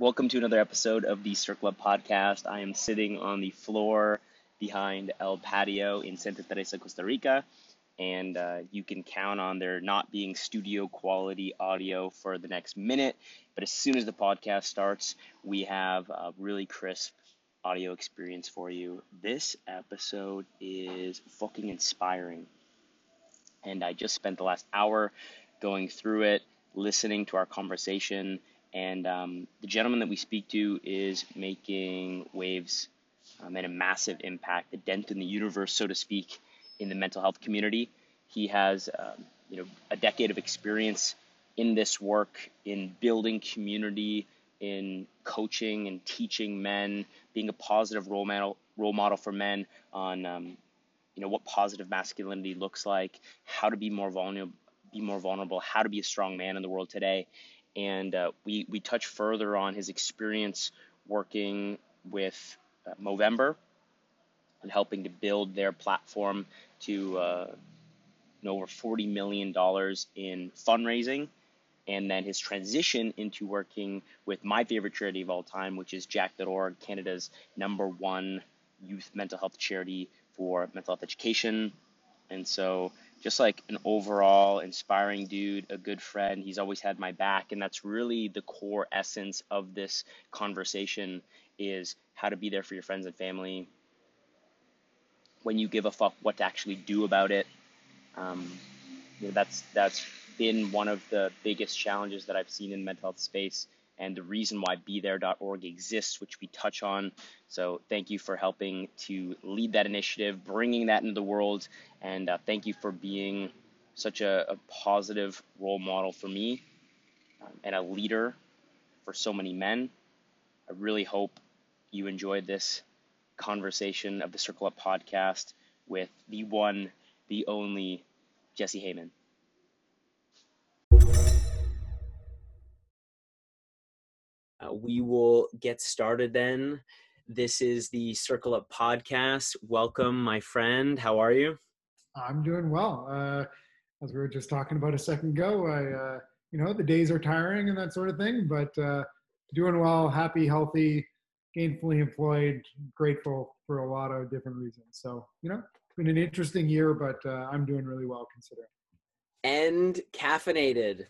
Welcome to another episode of the Circle Up Podcast. I am sitting on the floor behind El Patio in Santa Teresa, Costa Rica, and uh, you can count on there not being studio quality audio for the next minute. But as soon as the podcast starts, we have a really crisp audio experience for you. This episode is fucking inspiring. And I just spent the last hour going through it, listening to our conversation. And um, the gentleman that we speak to is making waves um, and a massive impact, a dent in the universe, so to speak, in the mental health community. He has, um, you know, a decade of experience in this work, in building community, in coaching and teaching men, being a positive role model, role model for men on, um, you know, what positive masculinity looks like, how to be more vulnerable, be more vulnerable, how to be a strong man in the world today. And uh, we, we touch further on his experience working with uh, Movember and helping to build their platform to uh, over $40 million in fundraising. And then his transition into working with my favorite charity of all time, which is Jack.org, Canada's number one youth mental health charity for mental health education. And so just like an overall inspiring dude, a good friend. He's always had my back, and that's really the core essence of this conversation is how to be there for your friends and family when you give a fuck what to actually do about it. Um, you know, that's that's been one of the biggest challenges that I've seen in mental health space and the reason why BeThere.org exists, which we touch on. So thank you for helping to lead that initiative, bringing that into the world, and uh, thank you for being such a, a positive role model for me um, and a leader for so many men. I really hope you enjoyed this conversation of the Circle Up podcast with the one, the only Jesse Heyman. We will get started then. This is the Circle Up podcast. Welcome, my friend. How are you? I'm doing well. Uh, as we were just talking about a second ago, I, uh, you know, the days are tiring and that sort of thing, but uh, doing well, happy, healthy, gainfully employed, grateful for a lot of different reasons. So, you know, it's been an interesting year, but uh, I'm doing really well considering. And caffeinated.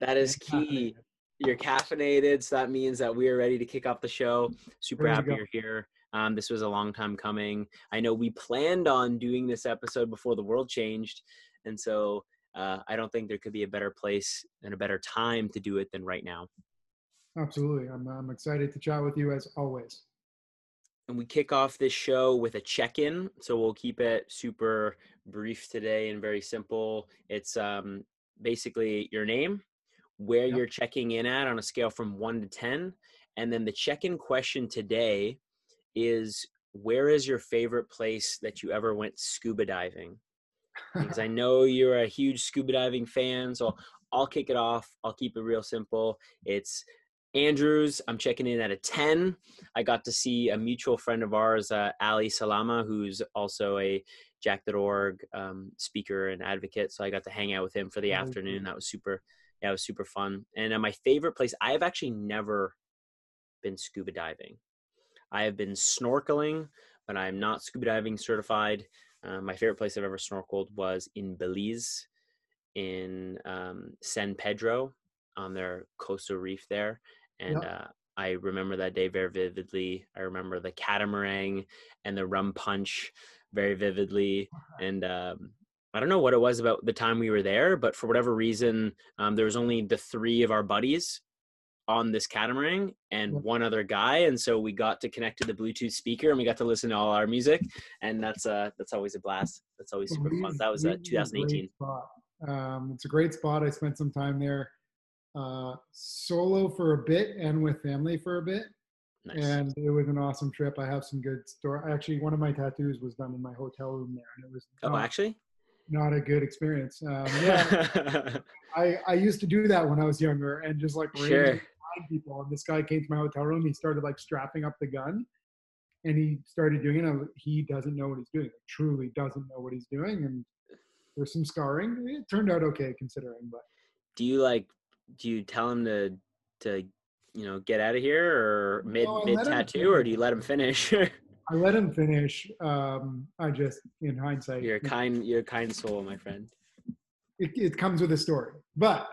That is key. Caffeinated you're caffeinated, so that means that we are ready to kick off the show. Super happy you're here. Um, this was a long time coming. I know we planned on doing this episode before the world changed, and so uh, I don't think there could be a better place and a better time to do it than right now. Absolutely, I'm I'm excited to chat with you as always. And we kick off this show with a check-in, so we'll keep it super brief today and very simple. It's um, basically your name, where yep. you're checking in at on a scale from one to 10. And then the check in question today is where is your favorite place that you ever went scuba diving? Because I know you're a huge scuba diving fan. So I'll kick it off. I'll keep it real simple. It's Andrews. I'm checking in at a 10. I got to see a mutual friend of ours, uh, Ali Salama, who's also a Jack.org um, speaker and advocate. So I got to hang out with him for the oh, afternoon. That was super yeah, it was super fun. And uh, my favorite place, I have actually never been scuba diving. I have been snorkeling, but I'm not scuba diving certified. Uh, my favorite place I've ever snorkeled was in Belize, in um, San Pedro, on their coastal reef there. And yep. uh, I remember that day very vividly. I remember the catamaran and the rum punch very vividly. And um, I don't know what it was about the time we were there, but for whatever reason, um, there was only the three of our buddies on this catamaran and one other guy, and so we got to connect to the Bluetooth speaker and we got to listen to all our music, and that's uh that's always a blast. That's always super fun. That was uh, 2018. Um, it's a great spot. I spent some time there, uh, solo for a bit and with family for a bit. Nice. And it was an awesome trip. I have some good story. Actually, one of my tattoos was done in my hotel room there, and it was. Oh, actually not a good experience. Um, yeah, I I used to do that when I was younger and just like sure. people. And this guy came to my hotel room. He started like strapping up the gun, and he started doing it. He doesn't know what he's doing. truly doesn't know what he's doing, and there's some scarring. It turned out okay considering, but. Do you like? Do you tell him to to you know get out of here or mid mid tattoo or do you let him finish I let him finish. Um, I just, in hindsight, you're a kind you're a kind soul my friend it, it comes with a story. But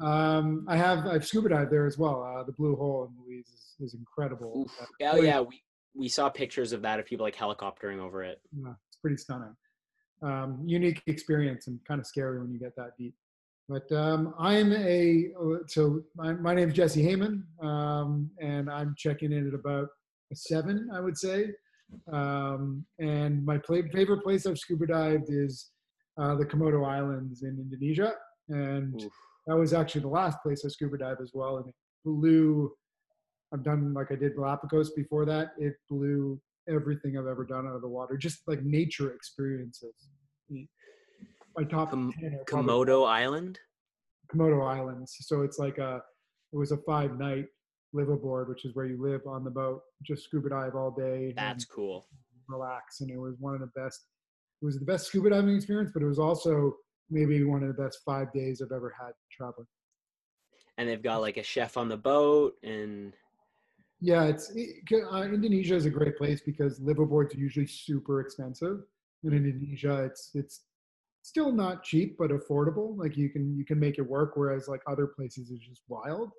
um, I have I've scuba dived there as well. Uh, the Blue Hole in Belize is, is incredible. Oof. Uh, oh yeah we we saw pictures of that of people like helicoptering over it Yeah, it's pretty stunning. Um, unique experience and kind of scary when you get that deep. But um, I'm a so my, my name's Jesse Heyman, um, and I'm checking in at about a seven, I would say. Um, and my play, favorite place I've scuba dived is uh, the Komodo Islands in Indonesia, and Oof. that was actually the last place I scuba dived as well. And it blew. I've done like I did Galapagos before that. It blew everything I've ever done out of the water. Just like nature experiences. My top Kom- 10 are probably komodo island Komodo Islands. So it's like a, it was a five night live aboard, which is where you live on the boat, just scuba dive all day. that's cool relax. And it was one of the best, it was the best scuba diving experience, but it was also maybe one of the best five days I've ever had traveling. and they've got like a chef on the boat and Yeah, it's it, uh, Indonesia is a great place because liveaboards are usually super expensive. In Indonesia, it's it's still not cheap but affordable. Like you can you can make it work. Whereas like other places it's just wild.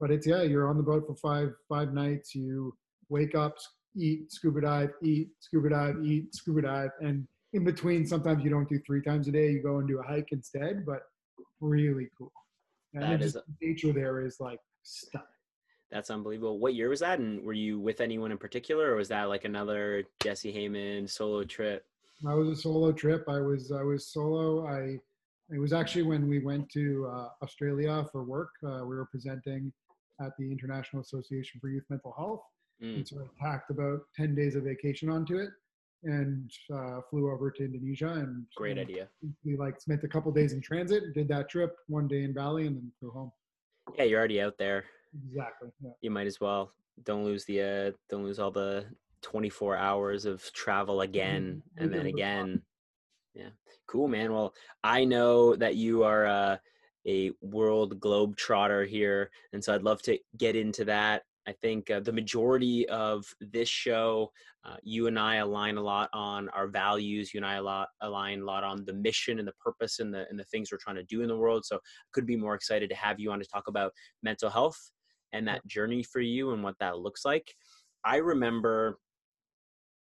But it's yeah, you're on the boat for five five nights. You wake up, eat, scuba dive, eat, scuba dive, eat, scuba dive, and in between sometimes you don't do three times a day. You go and do a hike instead. But really cool. And That is just, nature there is like stunning. that's unbelievable what year was that and were you with anyone in particular or was that like another jesse heyman solo trip I was a solo trip. I was I was solo. I it was actually when we went to uh, Australia for work. Uh, we were presenting at the International Association for Youth Mental Health, Mm. and so I tacked about ten days of vacation onto it, and uh, flew over to Indonesia. And great and idea We like spent a couple days in transit, did that trip, one day in Bali, and then flew home. yeah you're already out there Exactly. Yeah. you might as well don't lose the uh don't lose all the 24 hours of travel again and then again yeah cool man well i know that you are uh, a world globe trotter here and so i'd love to get into that i think uh, the majority of this show uh, you and i align a lot on our values you and i a lot align a lot on the mission and the purpose and the and the things we're trying to do in the world so I could be more excited to have you on to talk about mental health and that journey for you and what that looks like. I remember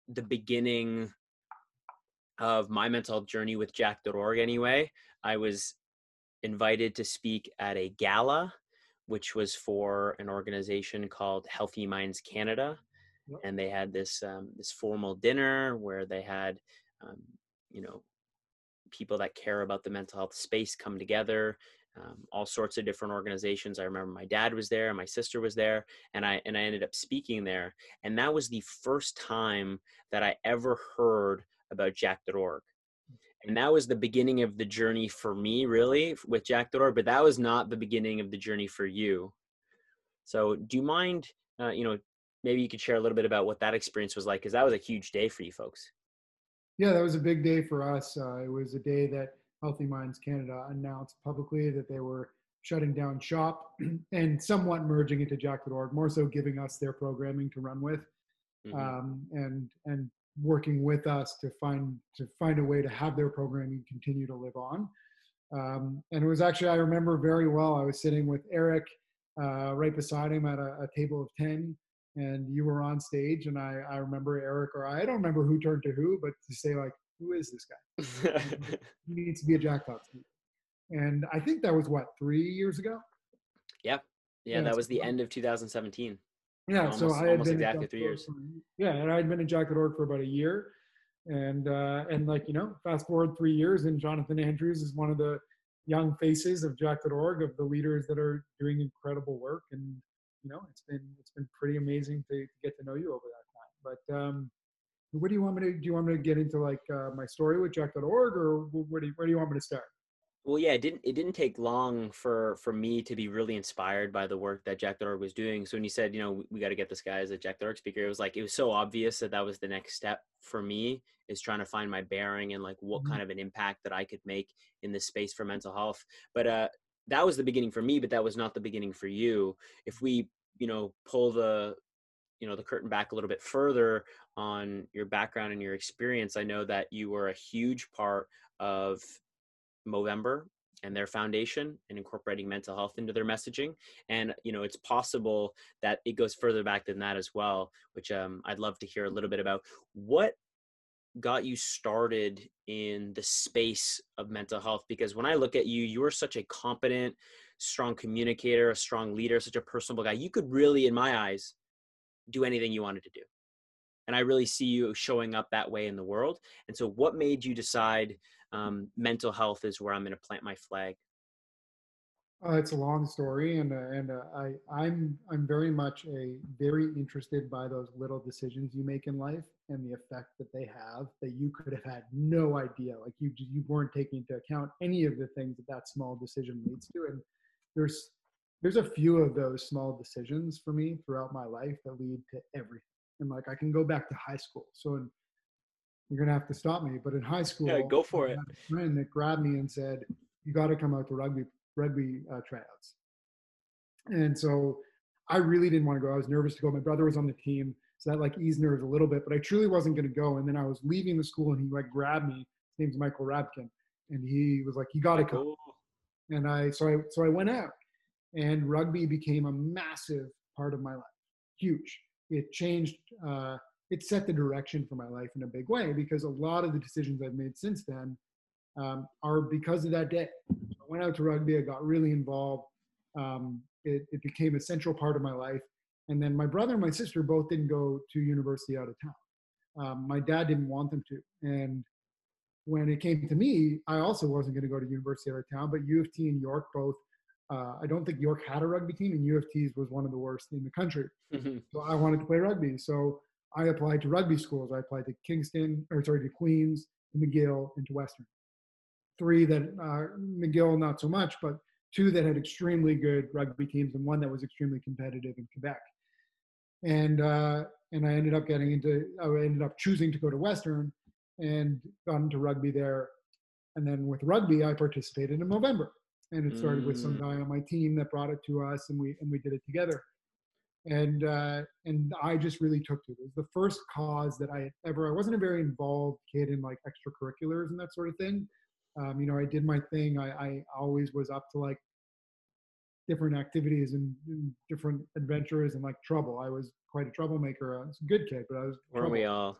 the beginning of my mental health journey with jack Jack.org anyway. I was invited to speak at a gala, which was for an organization called Healthy Minds Canada. Yep. And they had this um, this formal dinner where they had, um, you know, people that care about the mental health space come together um, all sorts of different organizations. I remember my dad was there, my sister was there, and I and I ended up speaking there. And that was the first time that I ever heard about Jack.org. And that was the beginning of the journey for me, really, with Jack.org. But that was not the beginning of the journey for you. So, do you mind, uh, you know, maybe you could share a little bit about what that experience was like? Because that was a huge day for you folks. Yeah, that was a big day for us. Uh, it was a day that Healthy Minds Canada announced publicly that they were shutting down shop and somewhat merging into Jack Jack.org, more so giving us their programming to run with, Mhm. um, and and working with us to find to find a way to have their programming continue to live on. Um, and it was actually I remember very well. I was sitting with Eric uh, right beside him at a, a table of ten, and you were on stage, and I I remember Eric or I, I don't remember who turned to who, but to say like, who is this guy? he needs to be a jackpot. And I think that was what three years ago. yeah, Yeah, that was the end of 2017. Yeah, so I had been exactly three Jack.org years. for- yeah, and I'd been at Jack.org for about a year, and uh, and like you know, fast forward three years, and Jonathan Andrews is one of the young faces of Jack.org, of the leaders that are doing incredible work, and you know, it's been it's been pretty amazing to, to get to know you over that time. But um, what do you want me to do? You want me to get into like uh, my story with Jack.org, or where do you, where do you want me to start? Well, yeah, it didn't it didn't take long for for me to be really inspired by the work that Jack.org was doing. So when you said, you know, we, we got to get this guy as a Jack.org speaker, it was like it was so obvious that that was the next step for me is trying to find my bearing and like what Mhm. kind of an impact that I could make in this space for mental health. But uh that was the beginning for me, but that was not the beginning for you. If we you know pull the you know the curtain back a little bit further on your background and your experience i know that you were a huge part of movember and their foundation and incorporating mental health into their messaging and you know it's possible that it goes further back than that as well which um, i'd love to hear a little bit about. What got you started in the space of mental health? Because when i look at you you're such a competent strong communicator a strong leader such a personable guy. You could really in my eyes do anything you wanted to do and i really see you showing up that way in the world and so what made you decide um, mental health is where i'm going to plant my flag uh, it's a long story, and uh, and uh, I I'm I'm very much a very interested by those little decisions you make in life and the effect that they have that you could have had no idea. Like you you weren't taking into account any of the things that that small decision leads to. And there's there's a few of those small decisions for me throughout my life that lead to everything. And like I can go back to high school. So in, you're gonna have to stop me, but in high school, yeah, go for I it. a friend that grabbed me and said, "You got to come out to rugby rugby uh, tryouts. And so I really didn't want to go. I was nervous to go. My brother was on the team, so that like eased nerves a little bit. But I truly wasn't going to go. And then I was leaving the school, and he like grabbed me. His name's Michael Rabkin, and he was like, "You got to come." And I so I so I went out, and rugby became a massive part of my life. Huge. It changed. Uh, it set the direction for my life in a big way because a lot of the decisions I've made since then um, are because of that day. I went out to rugby. I got really involved. Um, it, it, became a central part of my life. And then my brother and my sister both didn't go to university out of town. Um, my dad didn't want them to. And when it came to me, I also wasn't going to go to university out of town. But U of T and York both. Uh, I don't think York had a rugby team, and U of T's was one of the worst in the country. Mm-hmm. So I wanted to play rugby. So I applied to rugby schools. I applied to Kingston, or sorry, to Queens, to McGill, and to Western three that uh, McGill not so much, but two that had extremely good rugby teams and one that was extremely competitive in Quebec. And uh, and I ended up getting into I ended up choosing to go to Western and got into rugby there. And then with rugby, I participated in Movember, and it started mm. with some mm. guy on my team that brought it to us, and we and we did it together. And uh, and I just really took to it. It was the first cause that I ever. I wasn't a very involved kid in like extracurriculars and that sort of thing um, you know, I did my thing. I, I always was up to like different activities and, and, different adventures and like trouble. I was quite a troublemaker. I was a good kid, but I was. Weren't we all?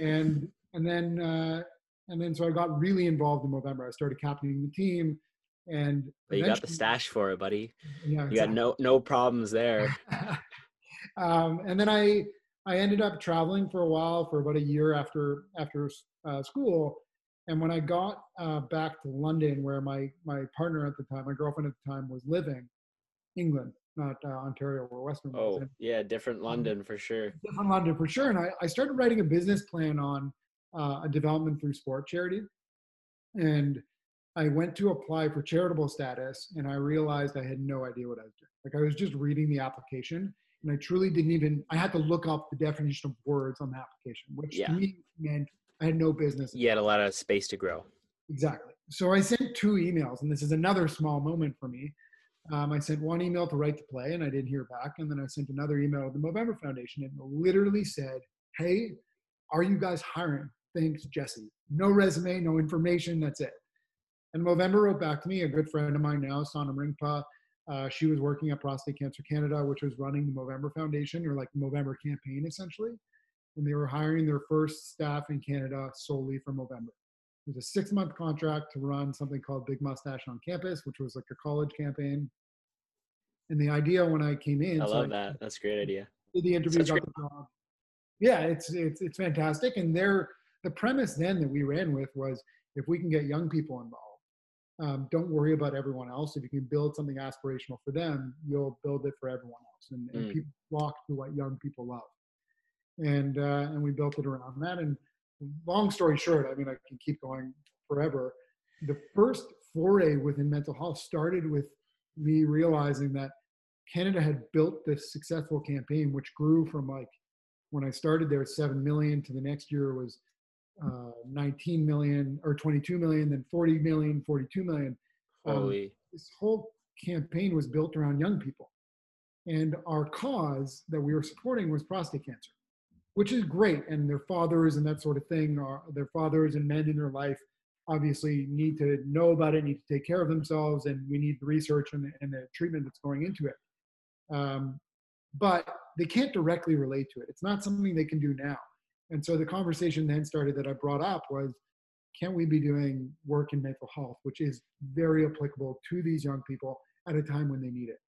And and then uh, and then so I got really involved in Movember. I started captaining the team, and but you got the stash for it, buddy. Yeah, you got no no problems there. um, and then I I ended up traveling for a while for about a year after after uh, school and when I got uh, back to London, where my my partner at the time, my girlfriend at the time, was living, England, not uh, Ontario or Western. Oh, yeah, different London for sure. Different London for sure. And I, I started writing a business plan on uh, a development through sport charity, and I went to apply for charitable status, and I realized I had no idea what I was doing. Like I was just reading the application, and I truly didn't even. I had to look up the definition of words on the application, which yeah. to me meant I had no business. You had a lot of space to grow. Exactly. So I sent two emails, and this is another small moment for me. Um, I sent one email to Right to Play, and I didn't hear back. And then I sent another email to the Movember Foundation, and literally said, "Hey, are you guys hiring? Thanks, Jesse. No resume, no information. That's it." And Movember wrote back to me. A good friend of mine now, Sonam Ringpa. Uh, she was working at Prostate Cancer Canada, which was running the Movember Foundation, or like the Movember campaign, essentially and they were hiring their first staff in Canada solely for Movember. It was a six month contract to run something called Big Mustache on Campus, which was like a college campaign. And the idea when I came in, I love so that. That's a great idea. Did the interview, got the job. Yeah, it's it's it's fantastic. And there, the premise then that we ran with was if we can get young people involved, um, don't worry about everyone else. If you can build something aspirational for them, you'll build it for everyone else. And, and mm. people flock to what young people love and uh, and we built it around that. And long story short, I mean, I can keep going forever. The first foray within mental health started with me realizing that Canada had built this successful campaign, which grew from like when I started there, seven million to the next year was uh, 19 million or 22 million, then 40 million, 42 million. Um, Holy. this whole campaign was built around young people. and our cause that we were supporting was prostate cancer, which is great. And their fathers and that sort of thing are their fathers and men in their life obviously need to know about it, need to take care of themselves, and we need the research and, and the treatment that's going into it. Um, but they can't directly relate to it. It's not something they can do now. And so the conversation then started that I brought up was, can we be doing work in mental health, which is very applicable to these young people at a time when they need it?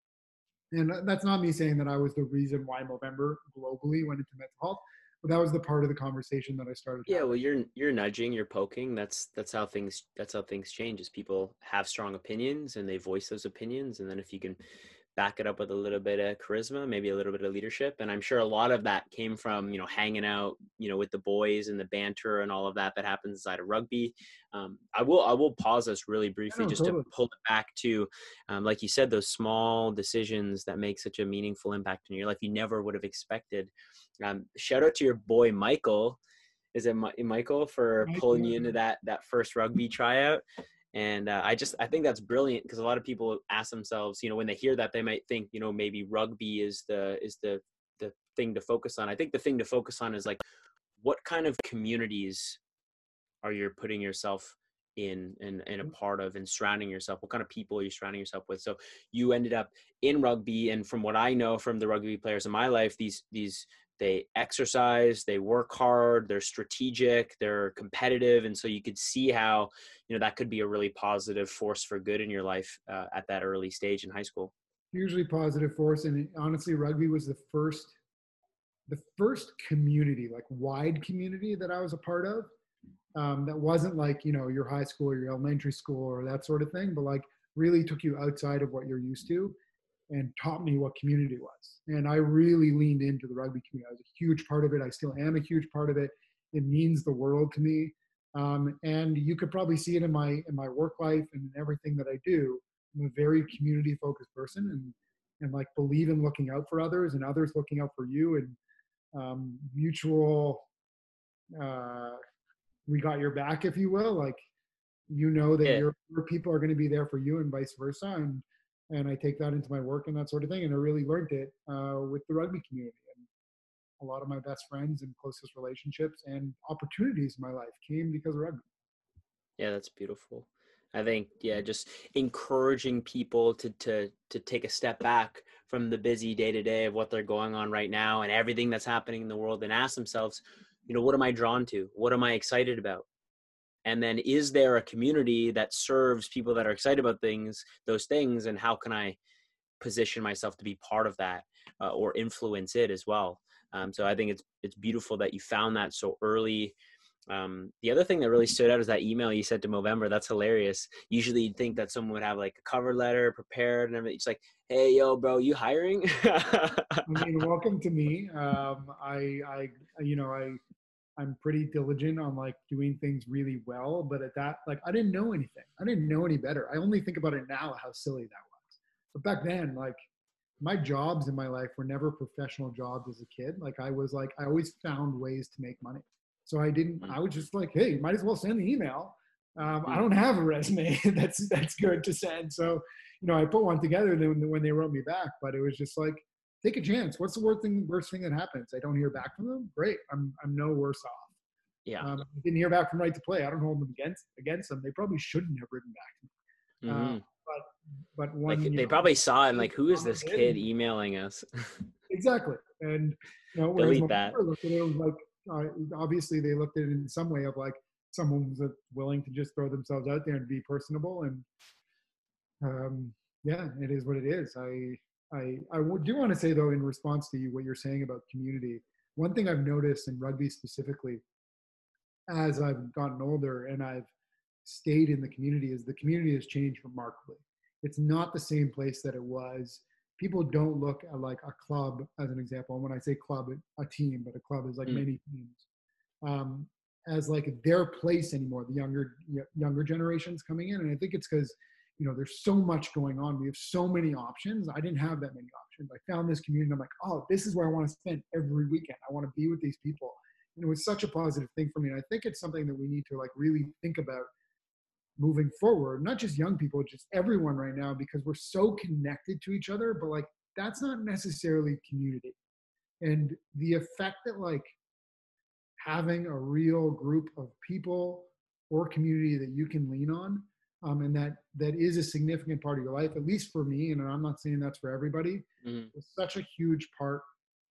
And that's not me saying that I was the reason why Movember globally went into mental health, but that was the part of the conversation that I started. Yeah, having. well, you're you're nudging, you're poking. That's that's how things that's how things change. Is people have strong opinions and they voice those opinions, and then if you can back it up with a little bit of charisma, maybe a little bit of leadership. And I'm sure a lot of that came from, you know, hanging out, you know, with the boys and the banter and all of that that happens inside of rugby. Um, I will I will pause us really briefly just totally. to pull it back to, um, like you said, those small decisions that make such a meaningful impact in your life you never would have expected. Um, shout out to your boy Michael. Is it Michael for pulling you into that that first rugby tryout? And uh, i just i think that's brilliant because a lot of people ask themselves you know when they hear that they might think you know maybe rugby is the is the the thing to focus on. I think the thing to focus on is like what kind of communities are you putting yourself in and, and a mm. part of and surrounding yourself? What kind of people are you surrounding yourself with? So you ended up in rugby and from what i know from the rugby players in my life these these they exercise they work hard they're strategic they're competitive and so you could see how you know that could be a really positive force for good in your life uh, at that early stage in high school. Hugely positive force and honestly rugby was the first the first community like wide community that i was a part of um, that wasn't like you know your high school or your elementary school or that sort of thing but like really took you outside of what you're used to and taught me what community was. And I really leaned into the rugby community. I was a huge part of it. I still am a huge part of it. It means the world to me. Um, and you could probably see it in my in my work life and everything that I do. I'm a very community focused person and and like believe in looking out for others and others looking out for you and um, mutual uh, we got your back if you will like you know that yeah. your, your people are going to be there for you and vice versa and and I take that into my work and that sort of thing. And I really learned it uh, with the rugby community. And a lot of my best friends and closest relationships and opportunities in my life came because of rugby. Yeah, that's beautiful. I think yeah, just encouraging people to to to take a step back from the busy day to day of what they're going on right now and everything that's happening in the world and ask themselves, you know, what am I drawn to? What am I excited about? And then is there a community that serves people that are excited about things those things and how can i position myself to be part of that uh, or influence it as well um, so i think it's it's beautiful that you found that so early um, the other thing that really stood out is that email you sent to Movember. That's hilarious. Usually you'd think that someone would have like a cover letter prepared and everything. It's like, hey, yo, bro, you hiring? I mean, welcome to me. Um, I, I, you know, I I'm pretty diligent on like doing things really well. But at that, like, I didn't know anything. I didn't know any better. I only think about it now how silly that was. But back then, like, my jobs in my life were never professional jobs as a kid. Like, I was like, I always found ways to make money. So I didn't, mm. I was just like, hey, might as well send the email. Um, I mm. don't have a resume that's that's good to send. So, you know, I put one together then when they wrote me back, but it was just like, take a chance. What's the worst thing worst thing that happens? I don't hear back from them. Great, I'm I'm no worse off. Yeah. Um, didn't hear back from right to play. I don't hold them against against them. They probably shouldn't have written back to me. Uh, mm-hmm. Uh, but but one, like, they know, probably saw it and like, who is this kid emailing us? exactly, and you know, delete that. Looked at it, it was like uh, obviously they looked at it in some way of like someone was willing to just throw themselves out there and be personable and um, yeah, it is what it is. I I, I do want to say though, in response to you, what you're saying about community, one thing I've noticed in rugby specifically, as I've gotten older and I've stayed in the community, is the community has changed remarkably. It's not the same place that it was. People don't look at like a club as an example. And when I say club, a team, but a club is like mm. many teams, um, as like their place anymore. The younger younger generations coming in, and I think it's because you know, there's so much going on. We have so many options. I didn't have that many options. I found this community. I'm like, oh, this is where I want to spend every weekend. I want to be with these people. And it was such a positive thing for me. And I think it's something that we need to like really think about moving forward. Not just young people, just everyone right now, because we're so connected to each other. But like that's not necessarily community. And the effect that like having a real group of people or community that you can lean on um, and that that is a significant part of your life at least for me and i'm not saying that's for everybody Mhm. it's such a huge part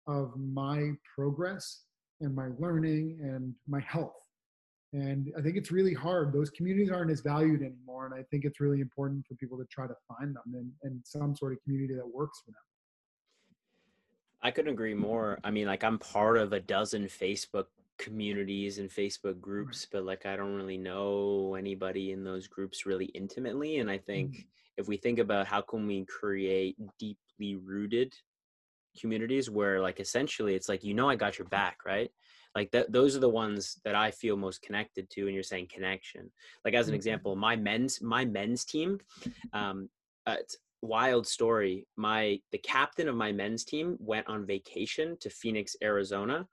of my progress and my learning and my health and i think it's really hard those communities aren't as valued anymore and i think it's really important for people to try to find them and, and some sort of community that works for them I couldn't agree more. I mean, like I'm part of a dozen Facebook communities and Facebook groups, but like I don't really know anybody in those groups really intimately. And I think if we think about how can we create deeply rooted communities where like essentially it's like you know I got your back, right? Like that those are the ones that I feel most connected to and you're saying connection. Like as an Mhm. example, my men's my men's team um uh, wild story. My the captain of my men's team went on vacation to Phoenix, Arizona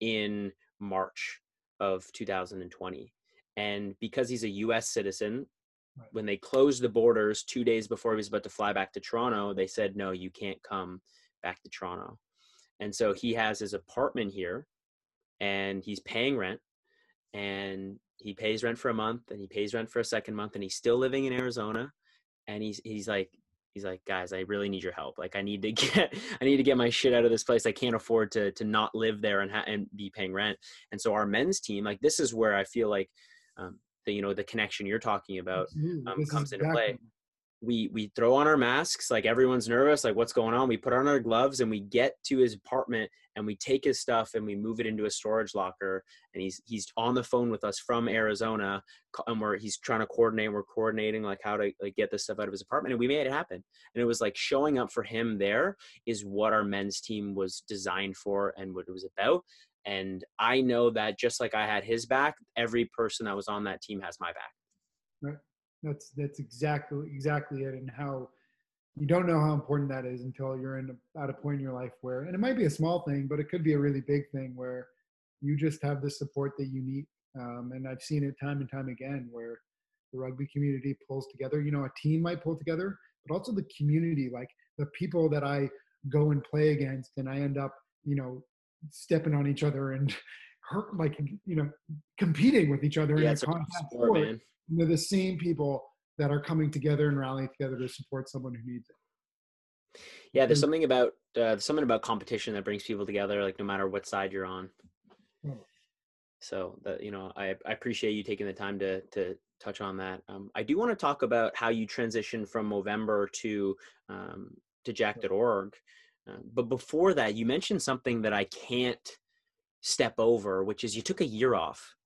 in March of 2020. And because he's a US citizen, Right. when they closed the borders 2 days before he was about to fly back to Toronto, they said no, you can't come back to Toronto. And so he has his apartment here and he's paying rent and he pays rent for a month and he pays rent for a second month and he's still living in Arizona and he's he's like he's like guys I really need your help. Like I need to get I need to get my shit out of this place. I can't afford to to not live there and ha- and be paying rent. And so our men's team like this is where I feel like um the you know the connection you're talking about um, comes into play. we we throw on our masks like everyone's nervous like what's going on? We put on our gloves and we get to his apartment and we take his stuff and we move it into a storage locker and he's he's on the phone with us from arizona and we're he's trying to coordinate we're coordinating like how to like get this stuff out of his apartment and we made it happen. And it was like showing up for him there is what our men's team was designed for and what it was about. And i know that just like i had his back every person that was on that team has my back. Right. That's that's exactly exactly it, and how you don't know how important that is until you're in a, at a point in your life where, and it might be a small thing, but it could be a really big thing where you just have the support that you need. Um, and I've seen it time and time again where the rugby community pulls together. You know, a team might pull together, but also the community, like the people that I go and play against, and I end up, you know, stepping on each other and hurt, like you know, competing with each other yeah it's a contact sport, sport man they're the same people that are coming together and rallying together to support someone who needs it. Yeah, there's something about uh, there's something about competition that brings people together, like no matter what side you're on. Mm. So that you know, I, I appreciate you taking the time to to touch on that. Um, I do want to talk about how you transitioned from Movember to um, to Jack.org. Uh, but before that, you mentioned something that I can't step over, which is you took a year off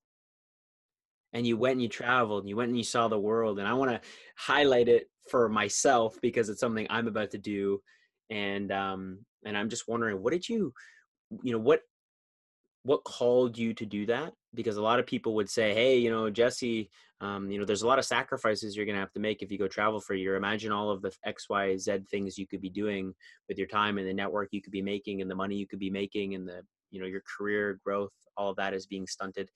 and you went and you traveled and you went and you saw the world. And I want to highlight it for myself because it's something I'm about to do. And um, and I'm just wondering, what did you, you know, what what called you to do that? Because a lot of people would say, hey, you know, Jesse, um, you know, there's a lot of sacrifices you're going to have to make if you go travel for a year. Imagine all of the X, Y, Z things you could be doing with your time and the network you could be making and the money you could be making and the, you know, your career growth, all of that is being stunted.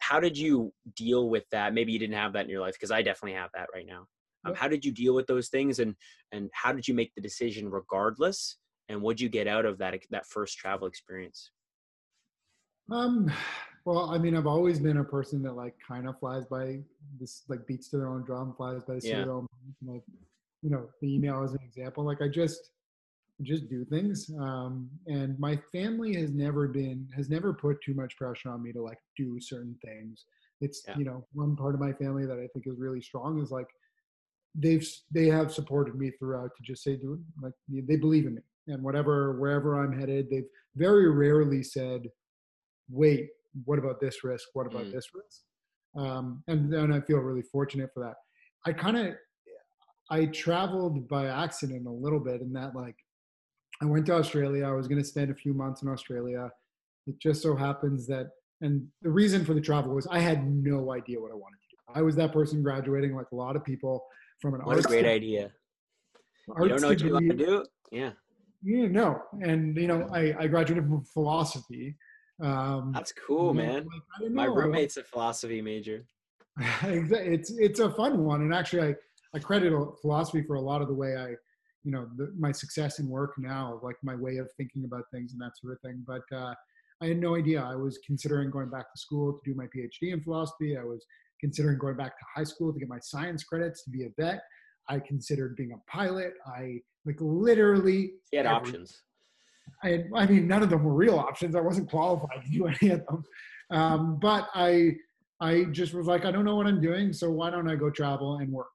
How did you deal with that? Maybe you didn't have that in your life because I definitely have that right now. Um, how did you deal with those things and and how did you make the decision regardless? And what did you get out of that that first travel experience? Um, well, I mean, I've always been a person that like kind of flies by this, like beats to their own drum, flies by the seat of Yeah. their own Like, you know, the email is an example. Like, I just, just do things. Um, and my family has never been, has never put too much pressure on me to like do certain things. It's, Yeah. you know, one part of my family that I think is really strong is like, they've, they have supported me throughout to just say, do it. Like, they believe in me and whatever, wherever I'm headed, they've very rarely said, wait, what about this risk? What about Mm. this risk? Um, and then I feel really fortunate for that. I kind of, I traveled by accident a little bit in that like, I went to Australia. I was going to spend a few months in Australia. It just so happens that, and the reason for the travel was I had no idea what I wanted to do. I was that person graduating like a lot of people from an What a great de- idea. You don't know what you want to degree. do? Yeah. Yeah, no. And, you know, I, I graduated from philosophy. Um, That's cool, man. like, My roommate's a philosophy major. It's it's a fun one and actually i i credit philosophy for a lot of the way i you know the, my success in work now, like my way of thinking about things and that sort of thing. But uh, I had no idea. I was considering going back to school to do my PhD in philosophy. I was considering going back to high school to get my science credits to be a vet. I considered being a pilot. I like literally. He had options. I, had, I mean, none of them were real options. I wasn't qualified to do any of them. Um, but I, I just was like, I don't know what I'm doing, so why don't I go travel and work?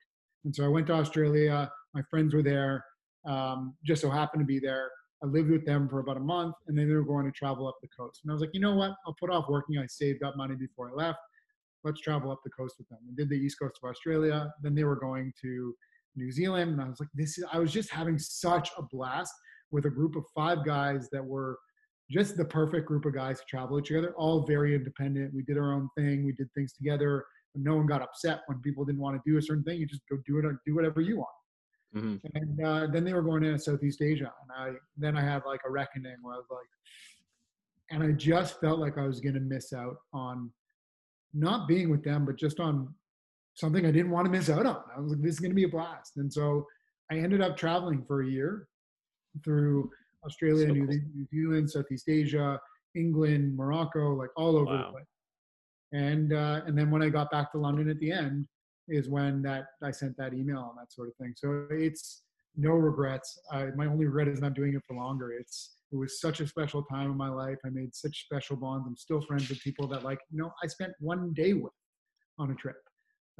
And so I went to Australia. My friends were there. Um, just so happened to be there. I lived with them for about a month, and then they were going to travel up the coast. And I was like, you know what? I'll put off working. I saved up money before I left. Let's travel up the coast with them. We did the east coast of Australia. Then they were going to New Zealand, and I was like, this is. I was just having such a blast with a group of five guys that were just the perfect group of guys to travel together, all very independent. We did our own thing. We did things together. No one got upset when people didn't want to do a certain thing. You just go do it, do whatever you want. Mm-hmm. And uh, then they were going to Southeast Asia, and I then I had like a reckoning where I was like, and I just felt like I was going to miss out on not being with them, but just on something I didn't want to miss out on. I was like, this is going to be a blast, and so I ended up traveling for a year through Australia, so New, cool. New, Zealand, Southeast Asia, England, Morocco, like all over wow. the place. And uh, and then when I got back to London at the end, is when that I sent that email and that sort of thing. So it's no regrets. I, my only regret is not doing it for longer. It's it was such a special time in my life. I made such special bonds. I'm still friends with people that like you know I spent one day with on a trip,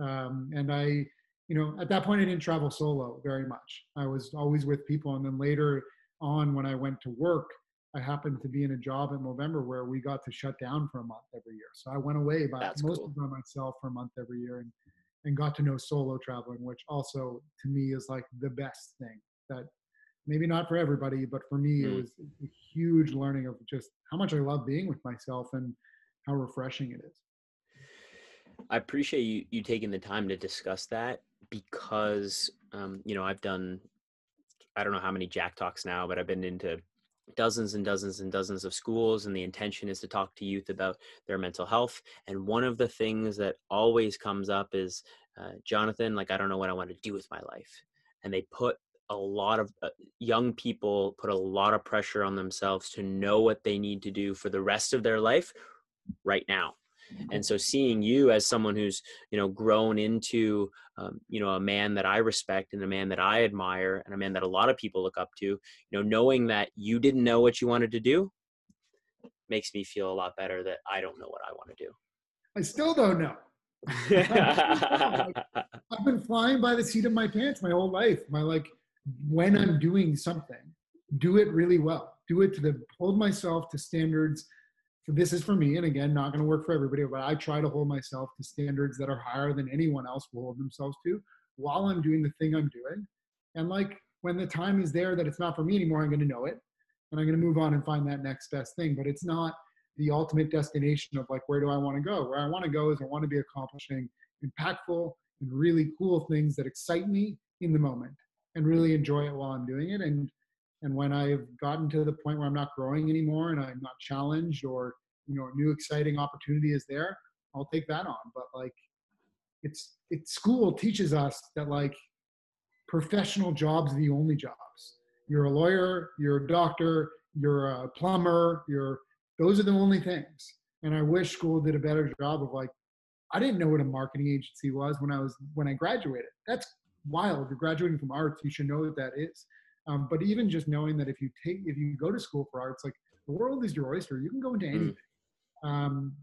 um, and I you know at that point I didn't travel solo very much. I was always with people, and then later on when I went to work. I happened to be in a job in Movember where we got to shut down for a month every year. So I went away by That's most cool. of by myself for a month every year, and and got to know solo traveling, which also to me is like the best thing that maybe not for everybody, but for me, mm. it was a huge learning of just how much I love being with myself and how refreshing it is. I appreciate you, you taking the time to discuss that because, um, you know, I've done, I don't know how many Jack Talks now, but I've been into dozens and dozens and dozens of schools and the intention is to talk to youth about their mental health and one of the things that always comes up is uh, jonathan like i don't know what i want to do with my life and they put a lot of uh, young people put a lot of pressure on themselves to know what they need to do for the rest of their life right now and so seeing you as someone who's you know grown into um, you know a man that i respect and a man that i admire and a man that a lot of people look up to you know knowing that you didn't know what you wanted to do makes me feel a lot better that i don't know what i want to do. I still don't know. I've been flying by the seat of my pants my whole life my like when i'm doing something do it really well. Do it to the hold myself to standards this is for me and again not going to work for everybody but i try to hold myself to standards that are higher than anyone else will hold themselves to while i'm doing the thing i'm doing. And like when the time is there that it's not for me anymore i'm going to know it and i'm going to move on and find that next best thing. But it's not the ultimate destination of like where do i want to go? Where i want to go is i want to be accomplishing impactful and really cool things that excite me in the moment and really enjoy it while i'm doing it. And and when I've gotten to the point where I'm not growing anymore and I'm not challenged or, you know, a new exciting opportunity is there, I'll take that on. But like, it's, it's school teaches us that like professional jobs are the only jobs. You're a lawyer, you're a doctor, you're a plumber, you're, those are the only things. And I wish school did a better job of like, I didn't know what a marketing agency was when I was, when I graduated. That's wild. You're graduating from arts, you should know what that is. Um, but even just knowing that if you take, if you go to school for arts, like the world is your oyster, you can go into hmm. anything. Mm. Um,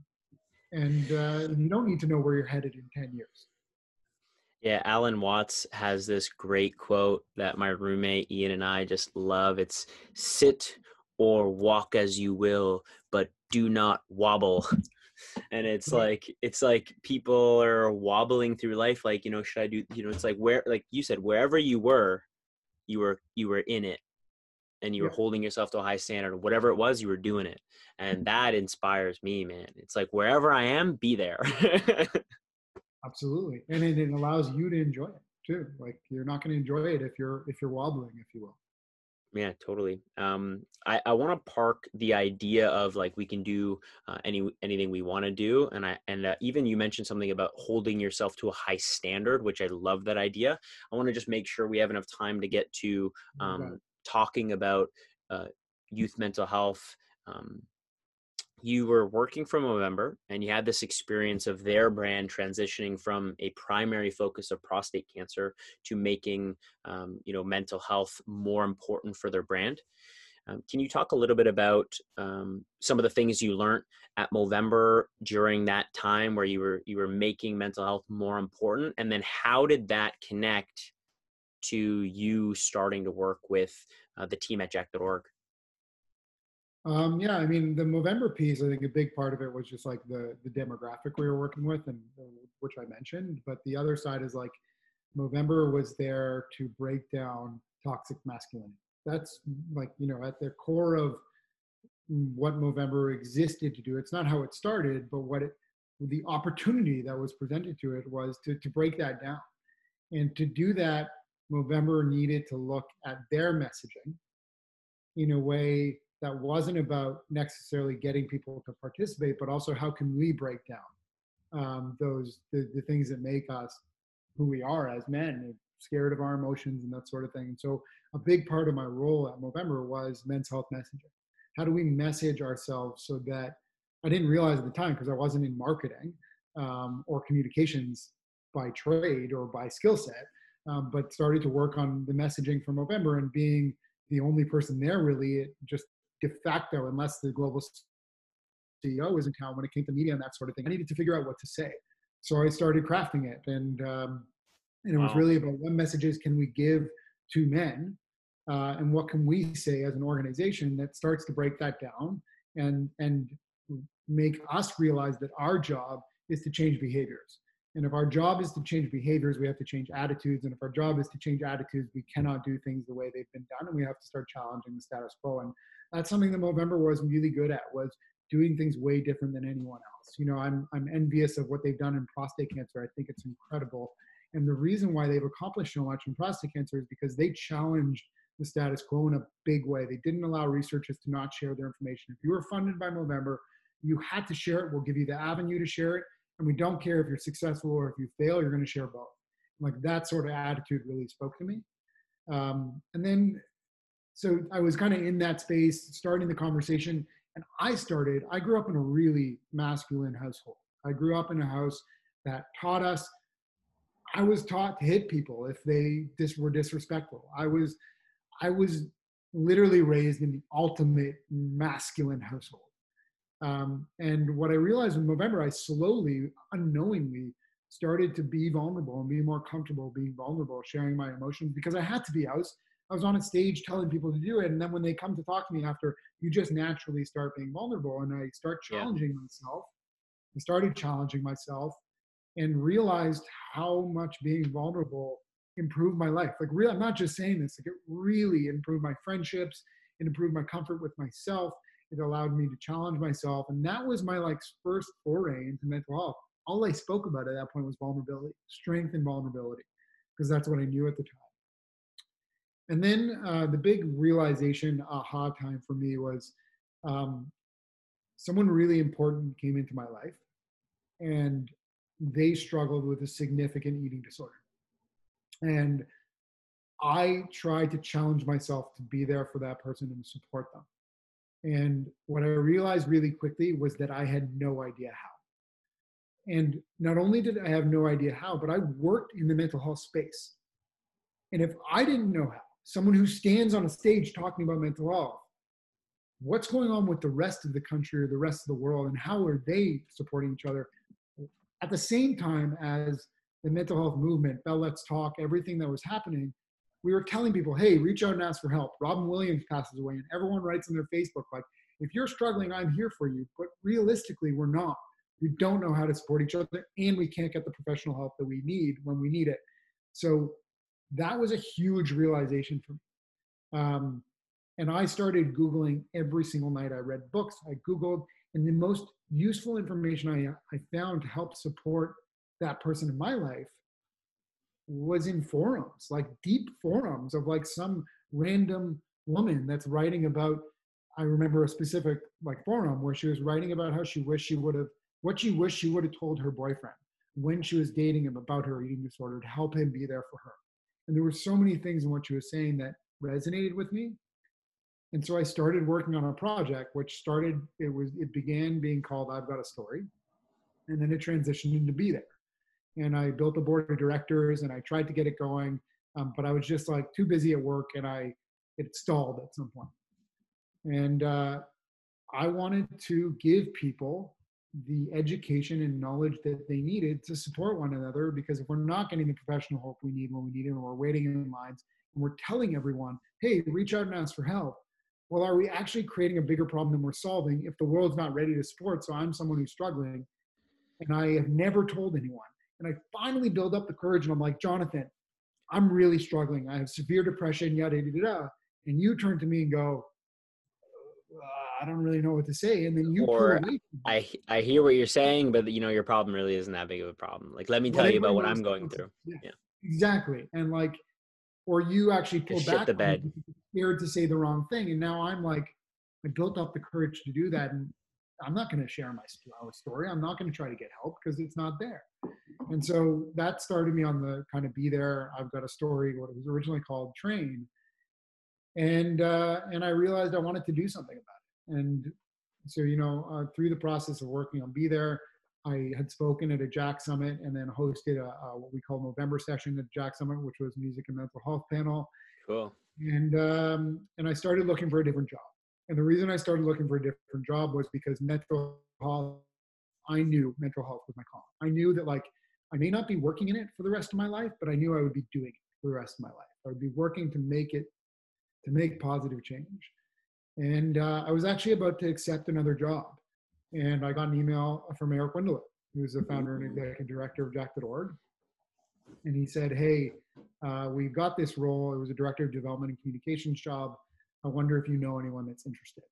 and uh, you don't need to know where you're headed in 10 years. Yeah, Alan Watts has this great quote that my roommate Ian and I just love. It's sit or walk as you will, but do not wobble. and it's like it's like people are wobbling through life like you know should i do you know it's like where like you said wherever you were you were you were in it and you were holding yourself to a high standard or whatever it was you were doing it and mm-hmm. that inspires me man. It's like wherever i am be there. Absolutely and it, it allows you to enjoy it too like you're not going to enjoy it if you're if you're wobbling if you will Yeah, totally. Um, I, I want to park the idea of like we can do uh, any anything we want to do, and I and uh, even you mentioned something about holding yourself to a high standard, which I love that idea. I want to just make sure we have enough time to get to um, talking about uh, youth mental health. Um, you were working for Movember and you had this experience of their brand transitioning from a primary focus of prostate cancer to making um, you know mental health more important for their brand. Um, can you talk a little bit about um, some of the things you learned at Movember during that time where you were you were making mental health more important, and then how did that connect to you starting to work with uh, the team at Jack.org? Um, yeah, I mean, the Movember piece, I think a big part of it was just like the the demographic we were working with, and uh, which I mentioned. But the other side is like Movember was there to break down toxic masculinity. That's like you know at the core of what Movember existed to do. It's not how it started, but what it the opportunity that was presented to it was to to break that down, and to do that, Movember needed to look at their messaging in a way that wasn't about necessarily getting people to participate, but also how can we break down um, those the, the things that make us who we are as men, scared of our emotions and that sort of thing. And so a big part of my role at Movember was men's health messaging. How do we message ourselves so that I didn't realize at the time because I wasn't in marketing um, or communications by trade or by skill set, um, but started to work on the messaging for Movember and being the only person there really just de facto, unless the global CEO was in town when it came to media and that sort of thing. I needed to figure out what to say. So I started crafting it. And, um, and it was really about what messages can we give to men uh, and what can we say as an organization that starts to break that down and, and make us realize that our job is to change behaviors. And if our job is to change behaviors, we have to change attitudes. And if our job is to change attitudes, we cannot do things the way they've been done, and we have to start challenging the status quo. And that's something that Movember was really good at was doing things way different than anyone else. You know, I'm I'm envious of what they've done in prostate cancer. I think it's incredible. And the reason why they've accomplished so much in prostate cancer is because they challenged the status quo in a big way. They didn't allow researchers to not share their information. If you were funded by Movember, you had to share it. We'll give you the avenue to share it. And we don't care if you're successful or if you fail, you're going to share both. Like that sort of attitude really spoke to me. Um, and then so I was kind of in that space, starting the conversation. And I started, I grew up in a really masculine household. I grew up in a house that taught us, I was taught to hit people if they dis- were disrespectful. I was, I was literally raised in the ultimate masculine household. Um, and what I realized in Movember, I slowly, unknowingly, started to be vulnerable and be more comfortable being vulnerable, sharing my emotions because I had to be. I was I was on a stage telling people to do it. And then when they come to talk to me after, you just naturally start being vulnerable. And I start challenging yeah. myself. I started challenging myself and realized how much being vulnerable improved my life. Like, real, I'm not just saying this, like, it really improved my friendships, it improved my comfort with myself. It allowed me to challenge myself. And that was my like first foray into mental health. All I spoke about at that point was vulnerability, strength and vulnerability, because that's what I knew at the time. And then uh, the big realization, aha time for me was um, someone really important came into my life and they struggled with a significant eating disorder. And I tried to challenge myself to be there for that person and support them. And what I realized really quickly was that I had no idea how. And not only did I have no idea how, but I worked in the mental health space. And if I didn't know how, someone who stands on a stage talking about mental health what's going on with the rest of the country or the rest of the world and how are they supporting each other? At the same time as the mental health movement bell let's talk everything that was happening we were telling people hey reach out and ask for help. Robin williams passes away and everyone writes on their facebook like if you're struggling i'm here for you but realistically we're not. We don't know how to support each other and we can't get the professional help that we need when we need it. So that was a huge realization for me. Um, and I started Googling every single night. I read books, I Googled, and the most useful information I, I found to help support that person in my life was in forums, like deep forums of like some random woman that's writing about i remember a specific like forum where she was writing about how she wished she would have what she wished she would have told her boyfriend when she was dating him about her eating disorder to help him be there for her and there were so many things in what she was saying that resonated with me. And so i started working on a project which started it was it began being called i've got a story. And then it transitioned into be there. And i built a board of directors and i tried to get it going um, but i was just like too busy at work and i it stalled at some point. And uh, i wanted to give people the education and knowledge that they needed to support one another because if we're not getting the professional help we need when we need it and we're waiting in lines and we're telling everyone hey reach out and ask for help well are we actually creating a bigger problem than we're solving if the world's not ready to support? So i'm someone who's struggling and i have never told anyone. And i finally build up the courage and i'm like jonathan i'm really struggling. I have severe depression yada yada yada. And you turn to me and go I don't really know what to say, and then you Or pull away. from. I I hear what you're saying, but you know your problem really isn't that big of a problem. Like, let me tell you about what I'm going through. Yeah, Yeah. exactly. And like, or you actually pull Just back the bed. scared to say the wrong thing, and now I'm like, I built up the courage to do that, and I'm not going to share my story. I'm not going to try to get help because it's not there. And so that started me on the kind of be there. I've got a story, what it was originally called Train, and uh, and I realized I wanted to do something about it. And so you know, uh, through the process of working on Be There, I had spoken at a Jack Summit and then hosted a, a what we call Movember session at Jack Summit, which was music and mental health panel. Cool. And um, and I started looking for a different job. And the reason I started looking for a different job was because mental health. I knew mental health was my calling. I knew that like I may not be working in it for the rest of my life, but I knew I would be doing it for the rest of my life. I would be working to make it to make positive change. And uh, I was actually about to accept another job. And I got an email from Eric Windeler, who's the founder and executive director of Jack.org. And he said, Hey, uh, we've got this role. It was a director of development and communications job. I wonder if you know anyone that's interested.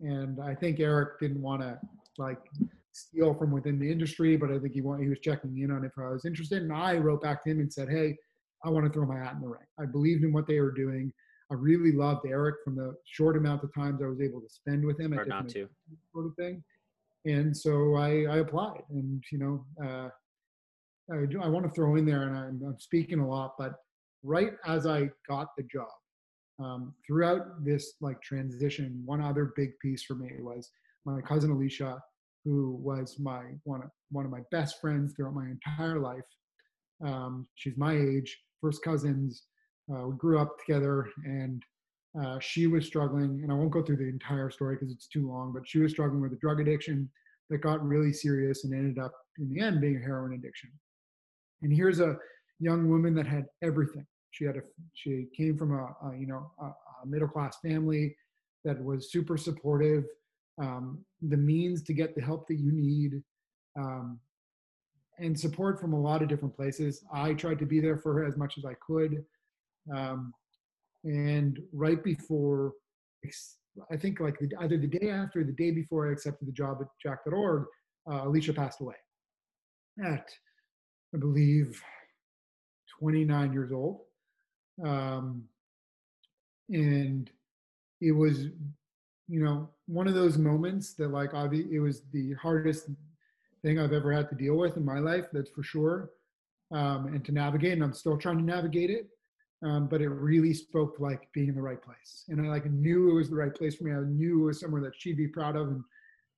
And I think Eric didn't want to like steal from within the industry, but I think he want, he was checking in on if I was interested. And I wrote back to him and said, Hey, I want to throw my hat in the ring. I believed in what they were doing. I really loved Eric from the short amount of times I was able to spend with him at Hard not to. sort of thing. And so I, I applied, and you know, uh, I, I want to throw in there, and I'm, I'm speaking a lot, but right as I got the job, um, throughout this like transition, one other big piece for me was my cousin Alicia, who was my one of one of my best friends throughout my entire life. Um, she's my age, first cousins. Uh, we grew up together, and uh, she was struggling, and I won't go through the entire story because it's too long, but she was struggling with a drug addiction that got really serious and ended up in the end being a heroin addiction. And here's a young woman that had everything. She had a she came from a, a you know a, a middle class family that was super supportive, um, the means to get the help that you need, um, and support from a lot of different places. I tried to be there for her as much as I could. Um, and right before i think like the, either the day after or the day before i accepted the job at jack.org uh, alicia passed away at i believe 29 years old. Um, and it was you know one of those moments that like it was the hardest thing i've ever had to deal with in my life that's for sure um, and to navigate and i'm still trying to navigate it um, but it really spoke like being in the right place. And i like knew it was the right place for me. I knew it was somewhere that she'd be proud of. And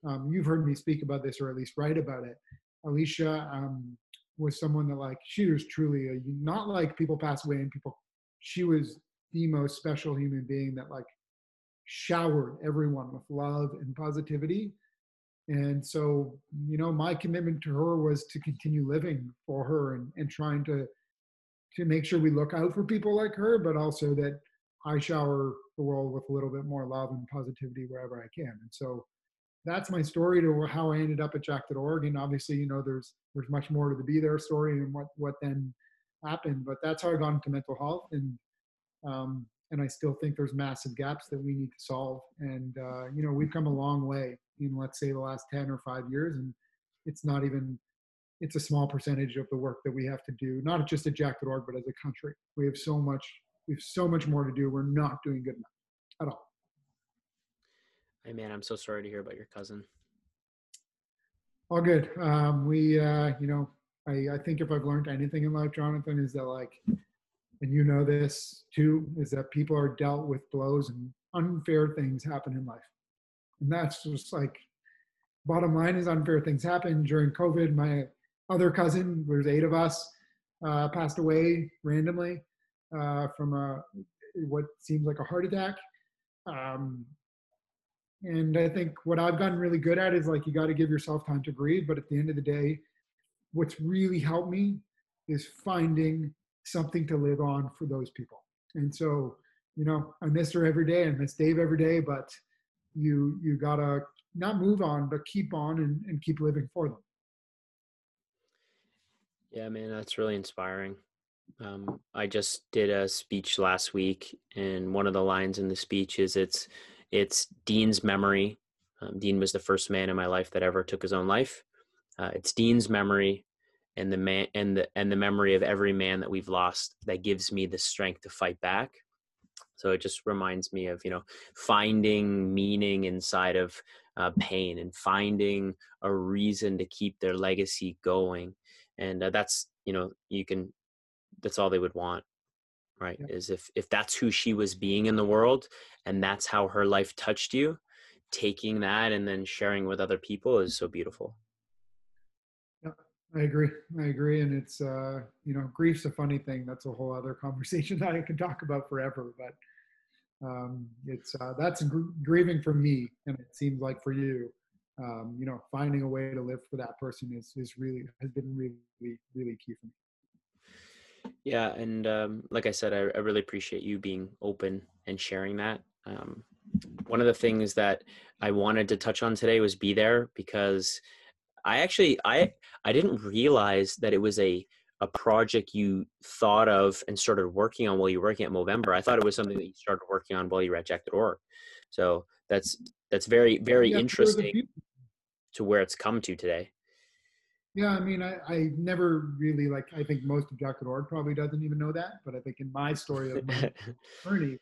um, you've heard me speak about this or at least write about it. Alicia um, was someone that like she was truly a, not like people pass away and people she was the most special human being that like showered everyone with love and positivity. And so you know my commitment to her was to continue living for her and, and trying to to make sure we look out for people like her, but also that I shower the world with a little bit more love and positivity wherever I can. And so that's my story to how I ended up at Jack.org. And obviously, you know, there's there's much more to the Be There story and what what then happened. But that's how I got into mental health, and um, and I still think there's massive gaps that we need to solve. And uh, you know, we've come a long way in let's say the last ten or five years, and it's not even it's a small percentage of the work that we have to do, not just at Jack.org, but as a country. We have so much, we have so much more to do. We're not doing good enough. at all. Hey man, I'm so sorry to hear about your cousin. All good. Um, we, uh, you know, I, I think if I've learned anything in life, Jonathan, is that like, and you know this too, is that people are dealt with blows and unfair things happen in life. And that's just like, bottom line is unfair things happen during COVID. My other cousin, there's eight of us, uh, passed away randomly uh, from a, what seems like a heart attack. Um, and I think what I've gotten really good at is like you got to give yourself time to grieve. But at the end of the day, what's really helped me is finding something to live on for those people. And so, you know, I miss her every day. I miss Dave every day. But you you gotta not move on, but keep on and, and keep living for them. Yeah, man, that's really inspiring. Um, I just did a speech last week, and one of the lines in the speech is it's it's Dean's memory. Um, Dean was the first man in my life that ever took his own life. Uh, it's Dean's memory and the man and the and the memory of every man that we've lost that gives me the strength to fight back. So it just reminds me of you know finding meaning inside of uh, pain and finding a reason to keep their legacy going, and uh, that's you know you can that's all they would want right yeah. is if if that's who she was being in the world and that's how her life touched you taking that and then sharing with other people is so beautiful yeah i agree i agree and it's uh you know grief's a funny thing that's a whole other conversation that i can talk about forever but um it's uh that's gr- grieving for me and it seems like for you um you know finding a way to live for that person is is really has been really really key for me yeah, and um, like I said, I, I, really appreciate you being open and sharing that. Um, one of the things that I wanted to touch on today was be there because I actually I I didn't realize that it was a a project you thought of and started working on while you were working at Movember. I thought it was something that you started working on while you were at Jack.org. So that's that's very very yeah, interesting to where it's come to today. Yeah, I mean, I, I never really like. I think most of Jack.org probably doesn't even know that, but I think in my story of my journey,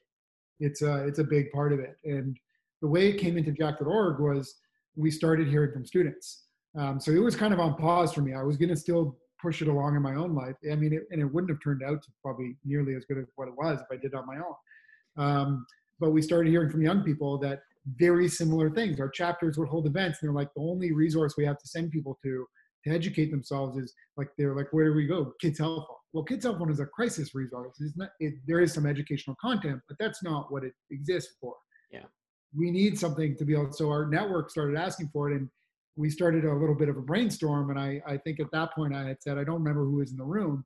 it's a it's a big part of it. And the way it came into Jack.org was we started hearing from students. Um, so it was kind of on pause for me. I was going to still push it along in my own life. I mean, it, and it wouldn't have turned out to probably nearly as good as what it was if I did on my own. Um, but we started hearing from young people that very similar things. Our chapters would hold events, and they're like the only resource we have to send people to to educate themselves is like they're like where do we go? Kids help phone well kids help phone is a crisis resource. It's not it, there is some educational content but that's not what it exists for. Yeah. We need something to be able so our network started asking for it and we started a little bit of a brainstorm and i i think at that point i had said i don't remember who was in the room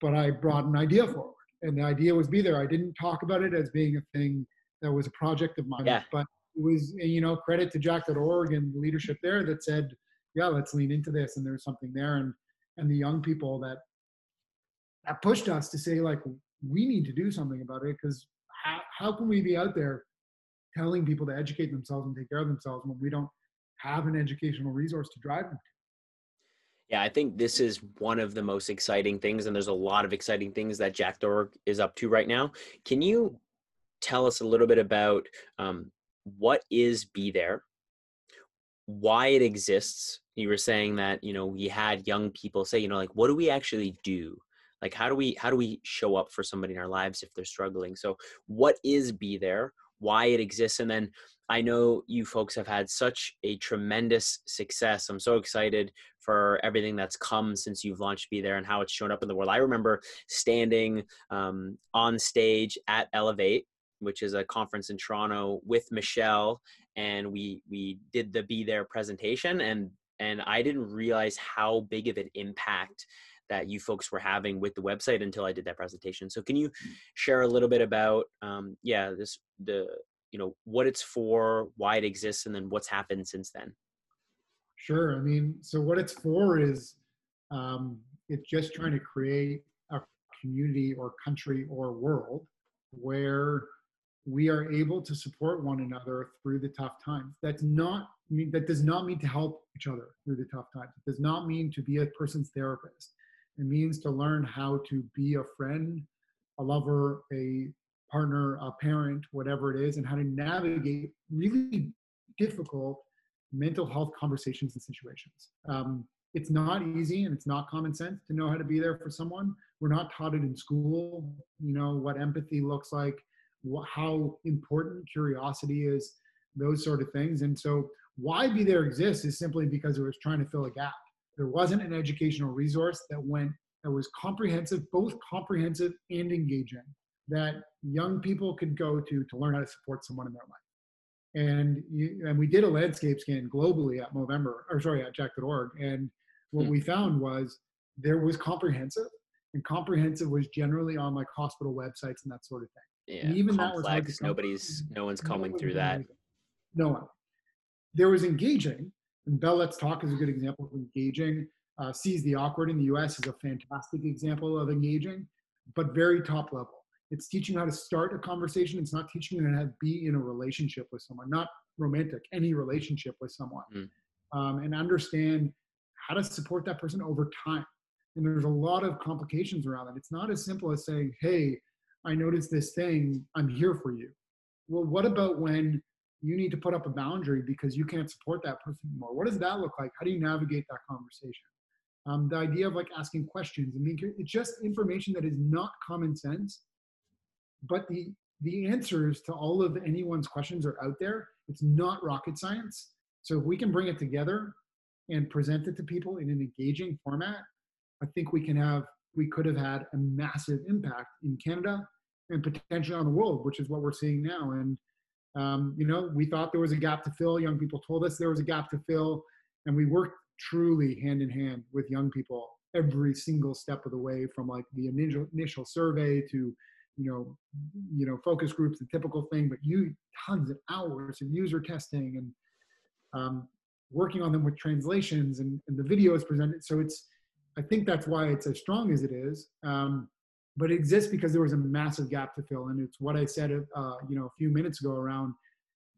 but i brought an idea forward and the idea was be there. I didn't talk about it as being a thing that was a project of mine yeah. but it was you know credit to jack.org and the leadership there that said yeah, let's lean into this. And there's something there. And and the young people that that pushed us to say like we need to do something about it because how, how can we be out there telling people to educate themselves and take care of themselves when we don't have an educational resource to drive them yeah, I think this is one of the most exciting things, and there's a lot of exciting things that Jack.org is up to right now. Can you tell us a little bit about um, what is Be There, why it exists, you were saying that you know we had young people say you know like what do we actually do? Like how do we how do we show up for somebody in our lives if they're struggling? So what is be there why it exists and then i know you folks have had such a tremendous success. I'm so excited for everything that's come since you've launched be there and how it's shown up in the world. I remember standing um, on stage at elevate which is a conference in toronto with michelle and we we did the be there presentation and and I didn't realize how big of an impact that you folks were having with the website until I did that presentation. So can you share a little bit about um, yeah this the you know what it's for, why it exists, and then what's happened since then? Sure. I mean, so what it's for is um, it's just trying to create a community or country or world where we are able to support one another through the tough times. That's not that does not mean to help each other through the tough times. It does not mean to be a person's therapist. It means to learn how to be a friend, a lover, a partner, a parent, whatever it is, and how to navigate really difficult mental health conversations and situations. Um, it's not easy and it's not common sense to know how to be there for someone. We're not taught it in school, you know, what empathy looks like, how important curiosity is, those sort of things. And so, why Be There exists is simply because it was trying to fill a gap. There wasn't an educational resource that went that was comprehensive, both comprehensive and engaging, that young people could go to to learn how to support someone in their life and you, and we did a landscape scan globally at Movember, or sorry, at Jack.org, and what hmm. we found was there was comprehensive, and comprehensive was generally on like hospital websites and that sort of thing. Yeah, and even complex. Nobody's, no one's combing through that. No one. There was engaging, and Bell Let's Talk is a good example of engaging. Uh, Seize the Awkward in the U.S. is a fantastic example of engaging, but very top level. It's teaching how to start a conversation. It's not teaching you how to be in a relationship with someone, not romantic, any relationship with someone, mm. um, and understand how to support that person over time. And there's a lot of complications around that. It's not as simple as saying, "Hey, I noticed this thing. I'm here for you." Well, what about when you need to put up a boundary because you can't support that person anymore? What does that look like? How do you navigate that conversation? Um, the idea of like asking questions. I mean, it's just information that is not common sense but the the answers to all of anyone's questions are out there. It's not rocket science. So if we can bring it together and present it to people in an engaging format, I think we can have we could have had a massive impact in Canada and potentially on the world, which is what we're seeing now. And um, you know, we thought there was a gap to fill. Young people told us there was a gap to fill, and we worked truly hand in hand with young people every single step of the way, from like the initial initial survey to you know, you know, focus groups, the typical thing, but you tons of hours of user testing and um, working on them with translations and, and the videos presented. So it's, I think that's why it's as strong as it is. Um, but it exists because there was a massive gap to fill, and it's what I said, uh, you know, a few minutes ago around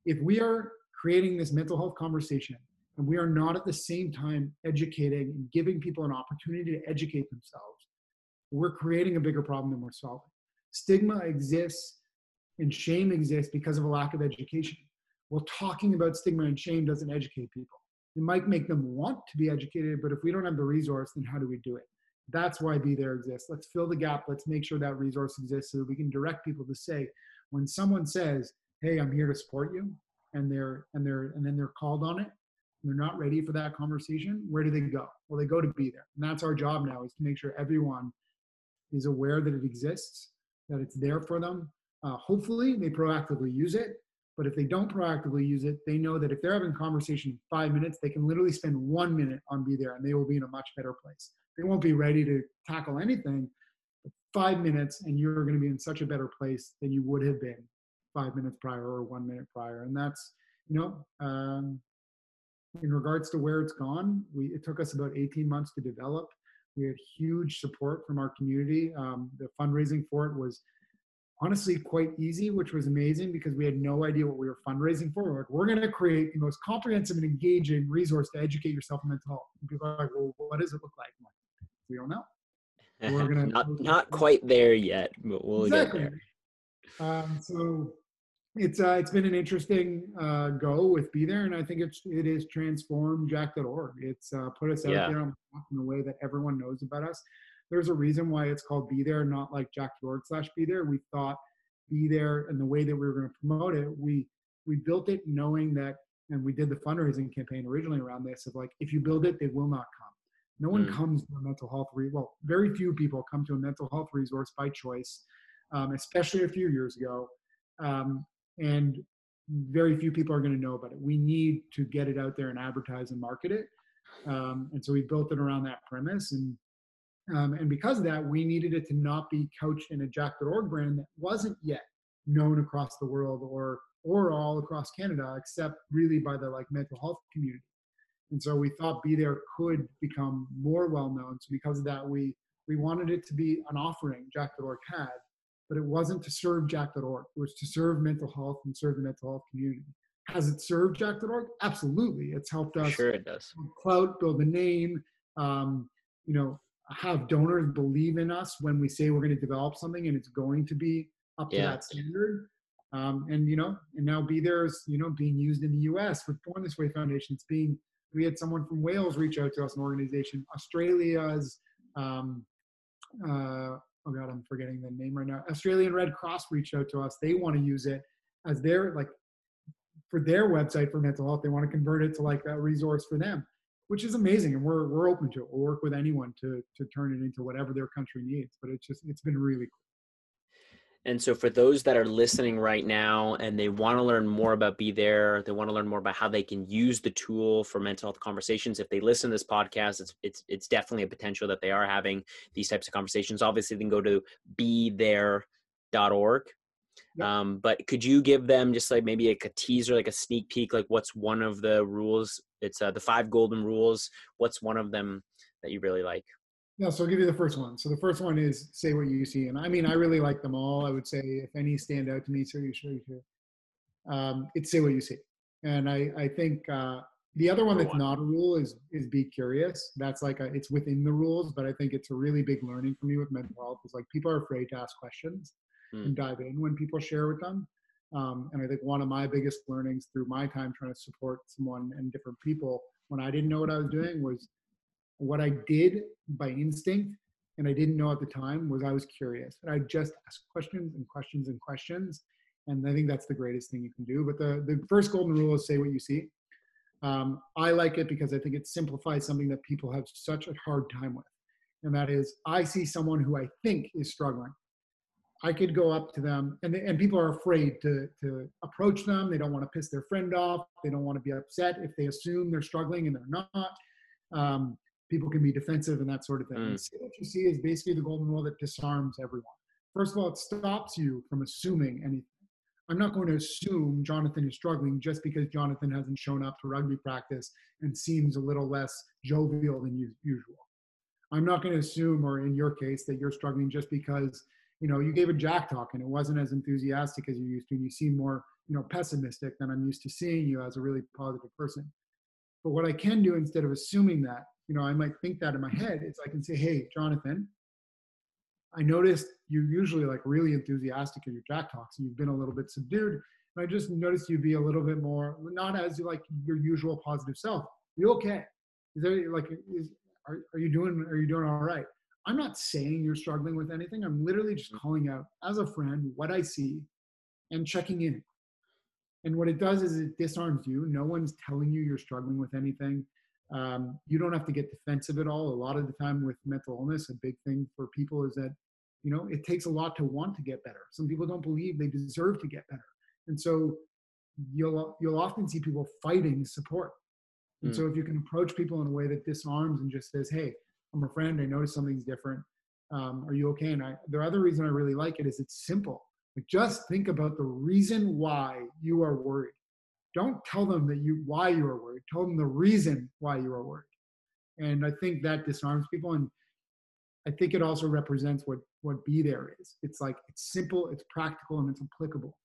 if we are creating this mental health conversation and we are not at the same time educating and giving people an opportunity to educate themselves, we're creating a bigger problem than we're solving stigma exists and shame exists because of a lack of education. Well, talking about stigma and shame doesn't educate people. It might make them want to be educated, but if we don't have the resource, then how do we do it? That's why Be There exists. Let's fill the gap. Let's make sure that resource exists so that we can direct people to say, when someone says, "Hey, I'm here to support you," and they're and they're and then they're called on it, they're not ready for that conversation. Where do they go? Well, they go to Be There, and that's our job now is to make sure everyone is aware that it exists that it's there for them. Uh, hopefully, they proactively use it. But if they don't proactively use it, they know that if they're having conversation five minutes, they can literally spend one minute on Be There and they will be in a much better place. They won't be ready to tackle anything. five minutes, and you're going to be in such a better place than you would have been five minutes prior or one minute prior. And that's, you know, um, in regards to where it's gone, we, it took us about 18 months to develop. We had huge support from our community. Um, the fundraising for it was honestly quite easy, which was amazing because we had no idea what we were fundraising for. We're like, we're going to create the most comprehensive and engaging resource to educate yourself in mental health. And people are like, well, what does it look like? like we don't know. We're gonna not not quite there yet, but we'll exactly. get there. Um, so it's uh, it's been an interesting uh, go with Be There, and I think it's it is transformed Jack.org. It's uh, put us out yeah. there in a way that everyone knows about us. There's a reason why it's called Be There, not like Jack.org slash Be There. We thought Be There and the way that we were going to promote it, we we built it knowing that, and we did the fundraising campaign originally around this of like, if you build it, they will not come. No one mm. comes to a mental health re- well, very few people come to a mental health resource by choice, um, especially a few years ago. Um, and very few people are going to know about it. We need to get it out there and advertise and market it. Um, and so we built it around that premise. And um, and because of that, we needed it to not be couched in a Jack.org brand that wasn't yet known across the world or or all across Canada, except really by the like mental health community. And so we thought Be There could become more well known. So because of that, we we wanted it to be an offering Jack.org had but it wasn't to serve Jack.org. It was to serve mental health and serve the mental health community. Has it served Jack.org? Absolutely. It's helped us. Sure, it does. Clout, build a name. Um, you know, have donors believe in us when we say we're going to develop something and it's going to be up to Yeah. that standard. Um, and you know, and now Be There is you know being used in the U.S. with Born This Way Foundation. It's being we had someone from Wales reach out to us, an organization. Australia's um, uh, oh god, I'm forgetting the name right now. Australian Red Cross reached out to us. They want to use it as their like for their website for mental health. They want to convert it to like a resource for them, which is amazing. And we're we're open to it. We'll work with anyone to to turn it into whatever their country needs. But it's just it's been really cool. And so, for those that are listening right now and they want to learn more about Be There, they want to learn more about how they can use the tool for mental health conversations. If they listen to this podcast, it's it's it's definitely a potential that they are having these types of conversations. Obviously, they can go to be bethere.org. Yep. Um, but could you give them just like maybe like a teaser, like a sneak peek, like what's one of the rules? It's uh, the five golden rules. What's one of them that you really like? Yeah, so I'll give you the first one. So the first one is say what you see, and I mean I really like them all. I would say if any stand out to me, so you should. You should. Um, it's say what you see, and I I think uh, the other one that's not a rule is is be curious. That's like a, it's within the rules, but I think it's a really big learning for me with mental health. Is like people are afraid to ask questions Hmm. and dive in when people share with them. Um, and I think one of my biggest learnings through my time trying to support someone and different people when I didn't know what I was doing was what I did by instinct and I didn't know at the time was I was curious and I just asked questions and questions and questions. And I think that's the greatest thing you can do. But the, the first golden rule is say what you see. Um, I like it because I think it simplifies something that people have such a hard time with. And that is, I see someone who I think is struggling. I could go up to them, and, and people are afraid to, to approach them. They don't want to piss their friend off. They don't want to be upset if they assume they're struggling and they're not. Um, people can be defensive and that sort of thing. Mm. See what you see is basically the golden rule that disarms everyone. First of all, it stops you from assuming anything. I'm not going to assume Jonathan is struggling just because Jonathan hasn't shown up to rugby practice and seems a little less jovial than usual. I'm not going to assume, or in your case, that you're struggling just because you know you gave a jack talk and it wasn't as enthusiastic as you used to, and you seem more you know pessimistic than I'm used to seeing you as a really positive person. But what I can do instead of assuming that, you know, I might think that in my head, is I can say, hey, Jonathan, I noticed you're usually like really enthusiastic in your jack talks and you've been a little bit subdued. And I just noticed you be a little bit more, not as like your usual positive self. You okay? Is there like, is, are, are you doing, are you doing all right? I'm not saying you're struggling with anything. I'm literally just mm-hmm. calling out as a friend what I see and checking in. And what it does is it disarms you. No one's telling you you're struggling with anything. Um, you don't have to get defensive at all. A lot of the time with mental illness, a big thing for people is that, you know, it takes a lot to want to get better. Some people don't believe they deserve to get better. And so you'll you'll often see people fighting support. And Mm. so if you can approach people in a way that disarms and just says, "Hey, I'm a friend. I noticed something's different. Um, are you okay?" And I, the other reason I really like it is it's simple. Like just think about the reason why you are worried. Don't tell them that you why you are worried. Tell them the reason why you are worried. And I think that disarms people. And I think it also represents what what be there is. It's like it's simple, it's practical, and it's applicable.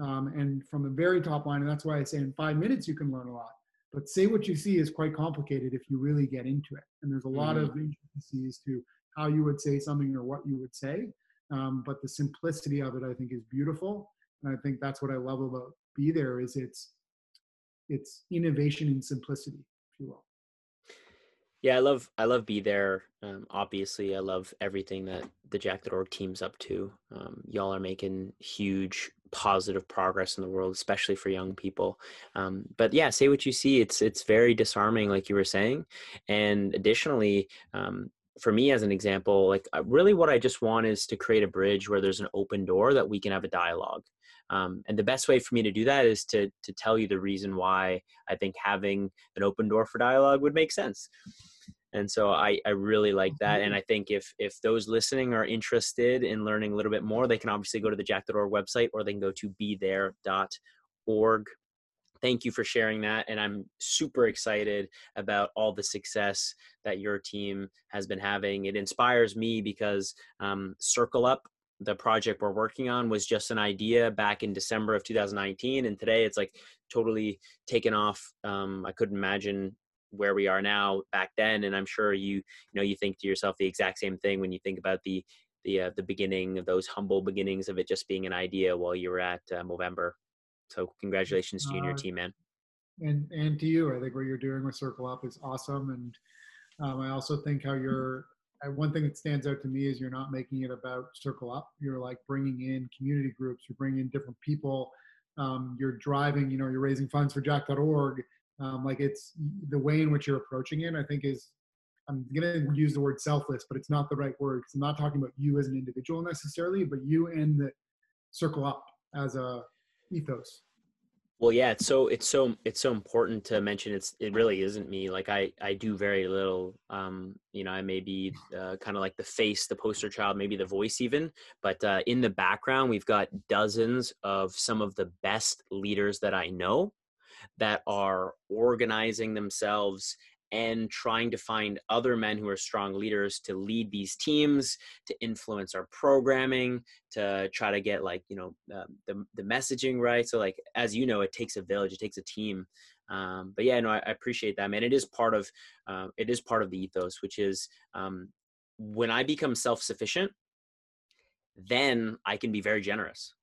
Um, and from the very top line, and that's why I say in five minutes you can learn a lot. But say what you see is quite complicated if you really get into it. And there's a lot of intricacies to how you would say something or what you would say. Um, but the simplicity of it, I think, is beautiful. And I think that's what I love about Be There is it's it's innovation in simplicity, if you will. Yeah, I love I love be there. Um, obviously, I love everything that the Jack.org team's up to. Um, y'all are making huge positive progress in the world, especially for young people. Um, but yeah, say what you see. It's it's very disarming, like you were saying. And additionally, um, for me as an example, like uh, really what I just want is to create a bridge where there's an open door that we can have a dialogue. Um, and the best way for me to do that is to to tell you the reason why I think having an open door for dialogue would make sense. And so I, I really like that and i think if if those listening are interested in learning a little bit more they can obviously go to the Jack.org website or they can go to be there.org thank you for sharing that and i'm super excited about all the success that your team has been having. It inspires me because um, circle up the project we're working on was just an idea back in december of 2019 and today it's like totally taken off um, i couldn't imagine where we are now back then and i'm sure you you know you think to yourself the exact same thing when you think about the the uh, the beginning of those humble beginnings of it just being an idea while you were at uh, Movember. So congratulations to you and your team, man. and and to you. I think what you're doing with Circle Up is awesome, and um, I also think how you're. One thing that stands out to me is you're not making it about Circle Up. You're like bringing in community groups. You're bringing in different people. Um, you're driving. You know, you're raising funds for Jack.org. Um, like it's the way in which you're approaching it. I think is. I'm gonna use the word selfless, but it's not the right word because I'm not talking about you as an individual necessarily, but you and the Circle Up as a ethos. Well, yeah, it's so it's so it's so important to mention. It's it really isn't me. Like I I do very little. Um, you know, I may be uh, kind of like the face, the poster child, maybe the voice even. But uh, in the background, we've got dozens of some of the best leaders that I know that are organizing themselves and trying to find other men who are strong leaders to lead these teams to influence our programming to try to get like you know um, the, the messaging right. So like as you know it takes a village it takes a team. Um, but yeah no I, I appreciate that man. It is part of uh, it is part of the ethos which is um, when i become self-sufficient then i can be very generous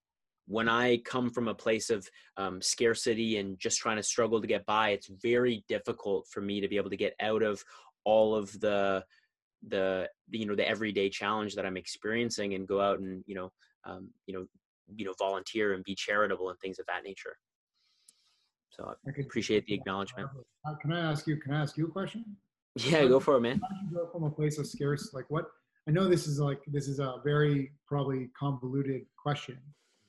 when I come from a place of um, scarcity and just trying to struggle to get by, it's very difficult for me to be able to get out of all of the the you know the everyday challenge that I'm experiencing and go out and you know um, you know you know volunteer and be charitable and things of that nature. So I appreciate the acknowledgement. Uh, Can I ask you? Can I ask you a question? Yeah, go for it, man. How did you go from a place of scarce? Like what? I know this is like this is a very probably convoluted question.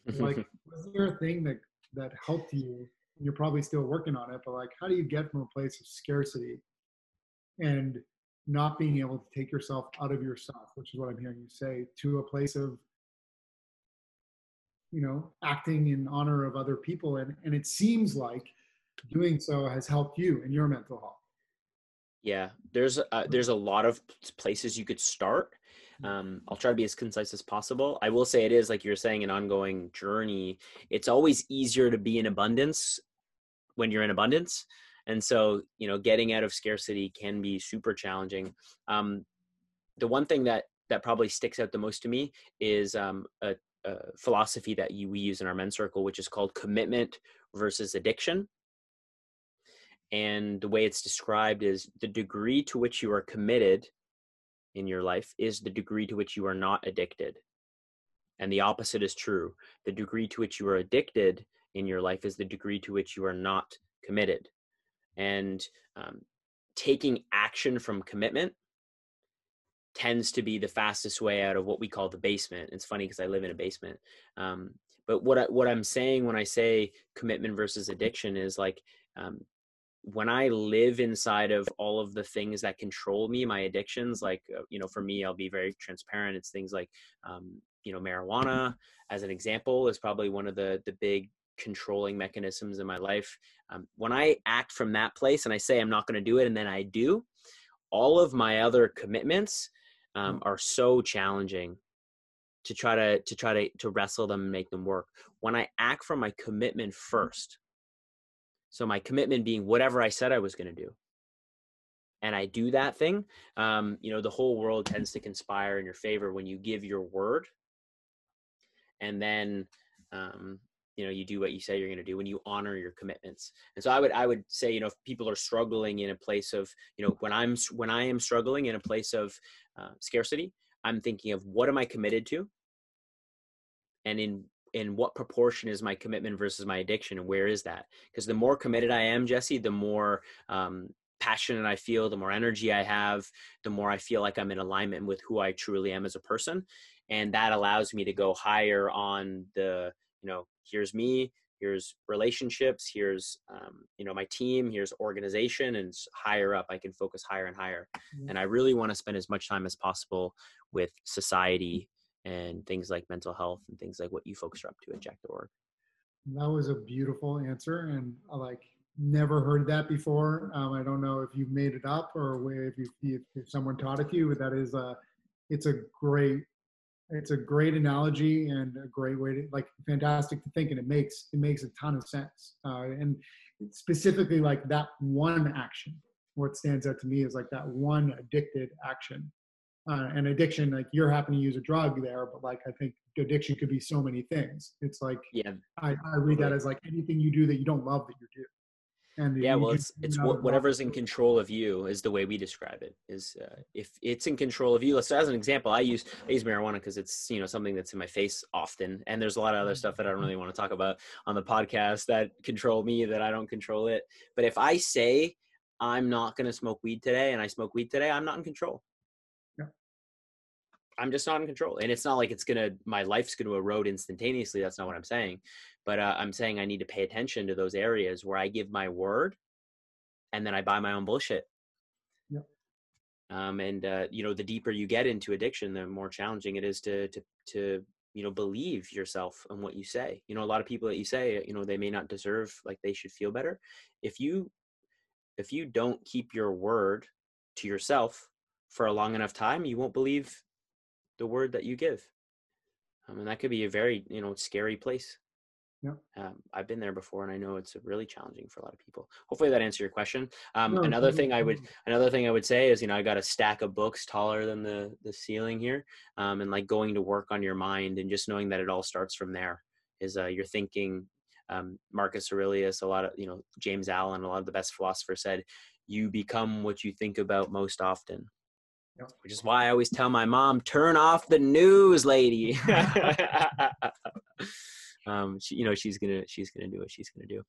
Like, was there a thing that that helped you? You're probably still working on it, but like, how do you get from a place of scarcity and not being able to take yourself out of yourself, which is what I'm hearing you say, to a place of you know acting in honor of other people, and and it seems like doing so has helped you in your mental health. Yeah, there's uh, there's a lot of places you could start. Um, I'll try to be as concise as possible. I will say it is like you're saying an ongoing journey. It's always easier to be in abundance when you're in abundance, and so you know getting out of scarcity can be super challenging. Um, the one thing that that probably sticks out the most to me is um, a, a philosophy that you, we use in our men's circle, which is called commitment versus addiction and the way it's described is the degree to which you are committed in your life is the degree to which you are not addicted. And the opposite is true. The degree to which you are addicted in your life is the degree to which you are not committed. And um, taking action from commitment tends to be the fastest way out of what we call the basement. It's funny because i live in a basement. Um, but what I, what i'm saying when i say commitment versus addiction is like um, when I live inside of all of the things that control me, my addictions, like, uh, you know, for me, I'll be very transparent. It's things like, um, you know, marijuana, as an example, is probably one of the, the big controlling mechanisms in my life. Um, when I act from that place and I say I'm not going to do it and then I do, all of my other commitments um, are so challenging to try to to try to to wrestle them and make them work when i act from my commitment first so my commitment being whatever I said I was going to do. And I do that thing, um, you know, the whole world tends to conspire in your favor when you give your word and then, um, you know, you do what you say you're going to do when you honor your commitments. And so I would, I would say, you know, if people are struggling in a place of, you know, when I'm, when I am struggling in a place of uh, scarcity, I'm thinking of what am I committed to? And in in what proportion is my commitment versus my addiction and where is that because the more committed i am jesse the more um, passionate i feel the more energy i have the more i feel like i'm in alignment with who i truly am as a person and that allows me to go higher on the you know here's me here's relationships here's um, you know my team here's organization and higher up i can focus higher and higher Mhm. and i really want to spend as much time as possible with society and things like mental health and things like what you folks are up to at jack.org That was a beautiful answer, and I like never heard that before. Um, I don't know if you made it up or if you if, someone taught it to you, but that is a it's a great it's a great analogy and a great way to like fantastic to think, and it makes it makes a ton of sense. Uh, and specifically, like that one action, what stands out to me is like that one addicted action uh, and addiction like you're happy to use a drug there but like i think addiction could be so many things. It's like yeah. I, I read that as like anything you do that you don't love that you do. And yeah well it's it's whatever's in control of you is the way we describe it is uh, if it's in control of you let's as an example i use i use marijuana because it's you know something that's in my face often and there's a lot of other stuff that i don't really want to talk about on the podcast that control me that i don't control it. But if i say i'm not going to smoke weed today and i smoke weed today i'm not in control. I'm just not in control and it's not like it's gonna my life's gonna erode instantaneously that's not what i'm saying but uh, i'm saying i need to pay attention to those areas where i give my word and then i buy my own bullshit. Yep. um, and uh, you know the deeper you get into addiction the more challenging it is to to to you know believe yourself and what you say. You know a lot of people that you say you know they may not deserve like they should feel better. If you if you don't keep your word to yourself for a long enough time you won't believe the word that you give um, and that could be a very you know scary place yeah. Um, I've been there before, and I know it's really challenging for a lot of people. Hopefully, that answers your question. Um, no, another thing I would another thing I would say is, you know, I got a stack of books taller than the the ceiling here, um, and like going to work on your mind and just knowing that it all starts from there. Is uh, you're thinking. Um, Marcus Aurelius, a lot of you know James Allen, a lot of the best philosophers said, "You become what you think about most often." Yep. Which is why I always tell my mom, "Turn off the news, lady." um, she, you know, she's gonna she's gonna do what she's gonna do.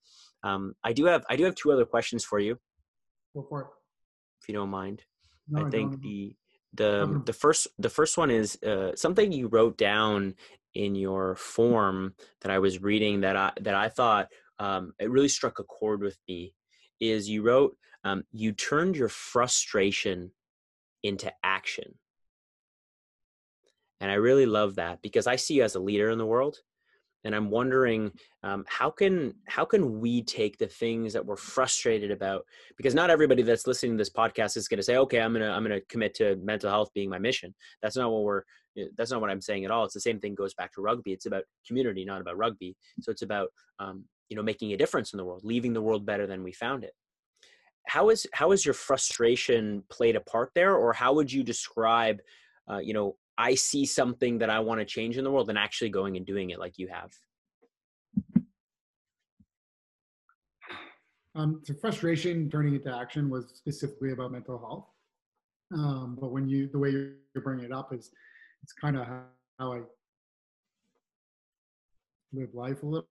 Um, I do have I do have two other questions for you. Go for it. If you don't mind. No, I think no, the the the first the first one is uh, something you wrote down in your form that I was reading that I that I thought um, it really struck a chord with me. Is you wrote um, you turned your frustration into action, and I really love that because I see you as a leader in the world and i'm wondering um, how can how can we take the things that we're frustrated about because not everybody that's listening to this podcast is going to say okay i'm going to i'm to commit to mental health being my mission. That's not what we're eh, that's not what i'm saying at all. It's the same thing goes back to rugby. It's about community not about rugby. So it's about um, you know making a difference in the world leaving the world better than we found it how is how is your frustration played a part there or how would you describe uh, you know I see something that I want to change in the world and actually going and doing it like you have? Um, so frustration turning into action was specifically about mental health. Um, but when you, the way you're bringing it up is, it's kind of how I live life a little,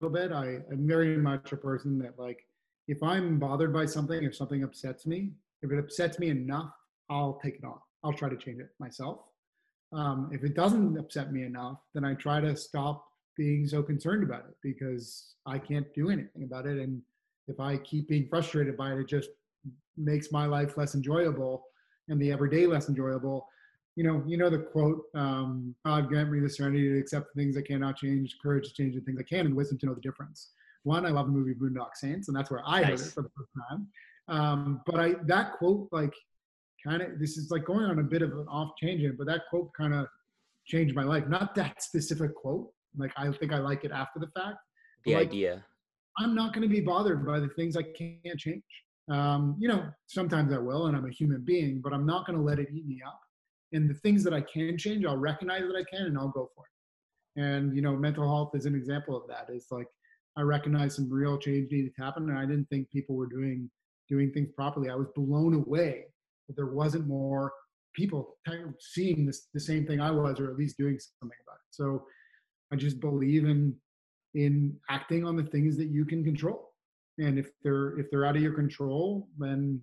little bit. I, I'm very much a person that like, if I'm bothered by something, if something upsets me, if it upsets me enough, I'll take it on. I'll try to change it myself. Um, if it doesn't upset me enough, then I try to stop being so concerned about it because I can't do anything about it. And if I keep being frustrated by it, it just makes my life less enjoyable and the everyday less enjoyable. You know, you know the quote, um, God grant me the serenity to accept the things I cannot change, courage to change the things I can, and wisdom to know the difference. One, I love the movie Boondock Saints, and that's where I nice. heard it for the first time. Um, but I that quote like kind of this is like going on a bit of an off tangent, but that quote kind of changed my life. Not that specific quote. Like I think I like it after the fact. The like, idea. I'm not going to be bothered by the things I can't change. Um, you know, sometimes I will, and I'm a human being, but I'm not going to let it eat me up. And the things that I can change, I'll recognize that I can, and I'll go for it. And you know, mental health is an example of that. It's like I recognize some real change needed to happen, and I didn't think people were doing doing things properly. I was blown away that there wasn't more people seeing this, the same thing I was, or at least doing something about it. So I just believe in in acting on the things that you can control. And if they're if they're out of your control, then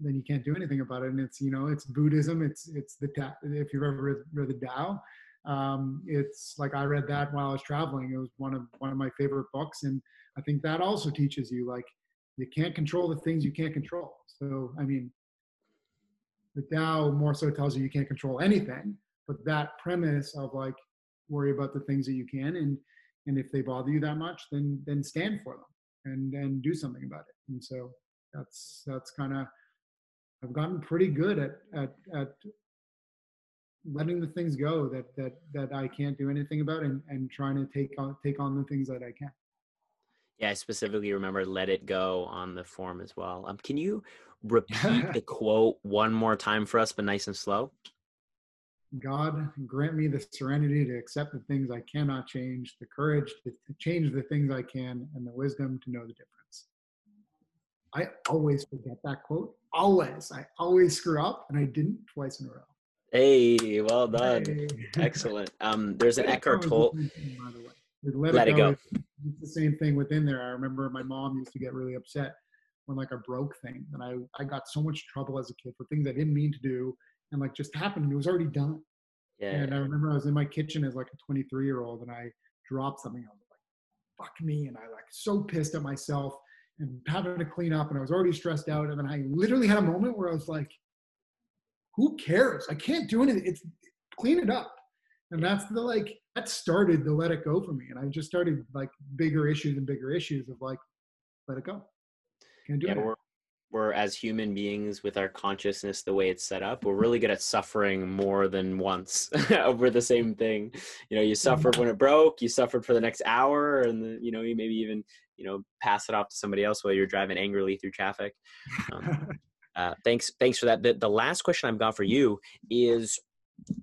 then you can't do anything about it. And it's you know it's Buddhism. It's it's the if you've ever read, read the Tao, um, it's like I read that while I was traveling. It was one of one of my favorite books, and I think that also teaches you like you can't control the things you can't control. So, I mean, the Tao more so tells you you can't control anything, but that premise of like worry about the things that you can, and and if they bother you that much, then then stand for them and and do something about it. And so that's that's kind of I've gotten pretty good at at at letting the things go that that that I can't do anything about and and trying to take on take on the things that I can. Yeah, I specifically remember "Let It Go" on the form as well. Um, can you repeat the quote one more time for us, but nice and slow? God grant me the serenity to accept the things I cannot change, the courage to, to change the things I can, and the wisdom to know the difference. I always forget that quote. Always. I always screw up, and I didn't twice in a row. Hey, well done. Hey. Excellent. Um, there's an Eckhart Tolle. the same thing, by the way. Let, Let it it go. go. It's the same thing within there. I remember my mom used to get really upset when like a broke thing, and I I got so much trouble as a kid for things I didn't mean to do, and like just happened. and It was already done. Yeah. And I remember I was in my kitchen as like a 23 year old, and I dropped something. I was like, "Fuck me!" And I like so pissed at myself and having to clean up, and I was already stressed out. And then I literally had a moment where I was like, "Who cares? I can't do anything. It's clean it up." And that's the like that started the let it go for me. And I just started like bigger issues and bigger issues of like, let it go. Can't do yeah, it. we're we're as human beings with our consciousness the way it's set up we're really good at suffering more than once over the same thing you know you suffered when it broke you suffered for the next hour and then, you know you maybe even you know pass it off to somebody else while you're driving angrily through traffic um, uh, thanks thanks for that the, the last question i've got for you is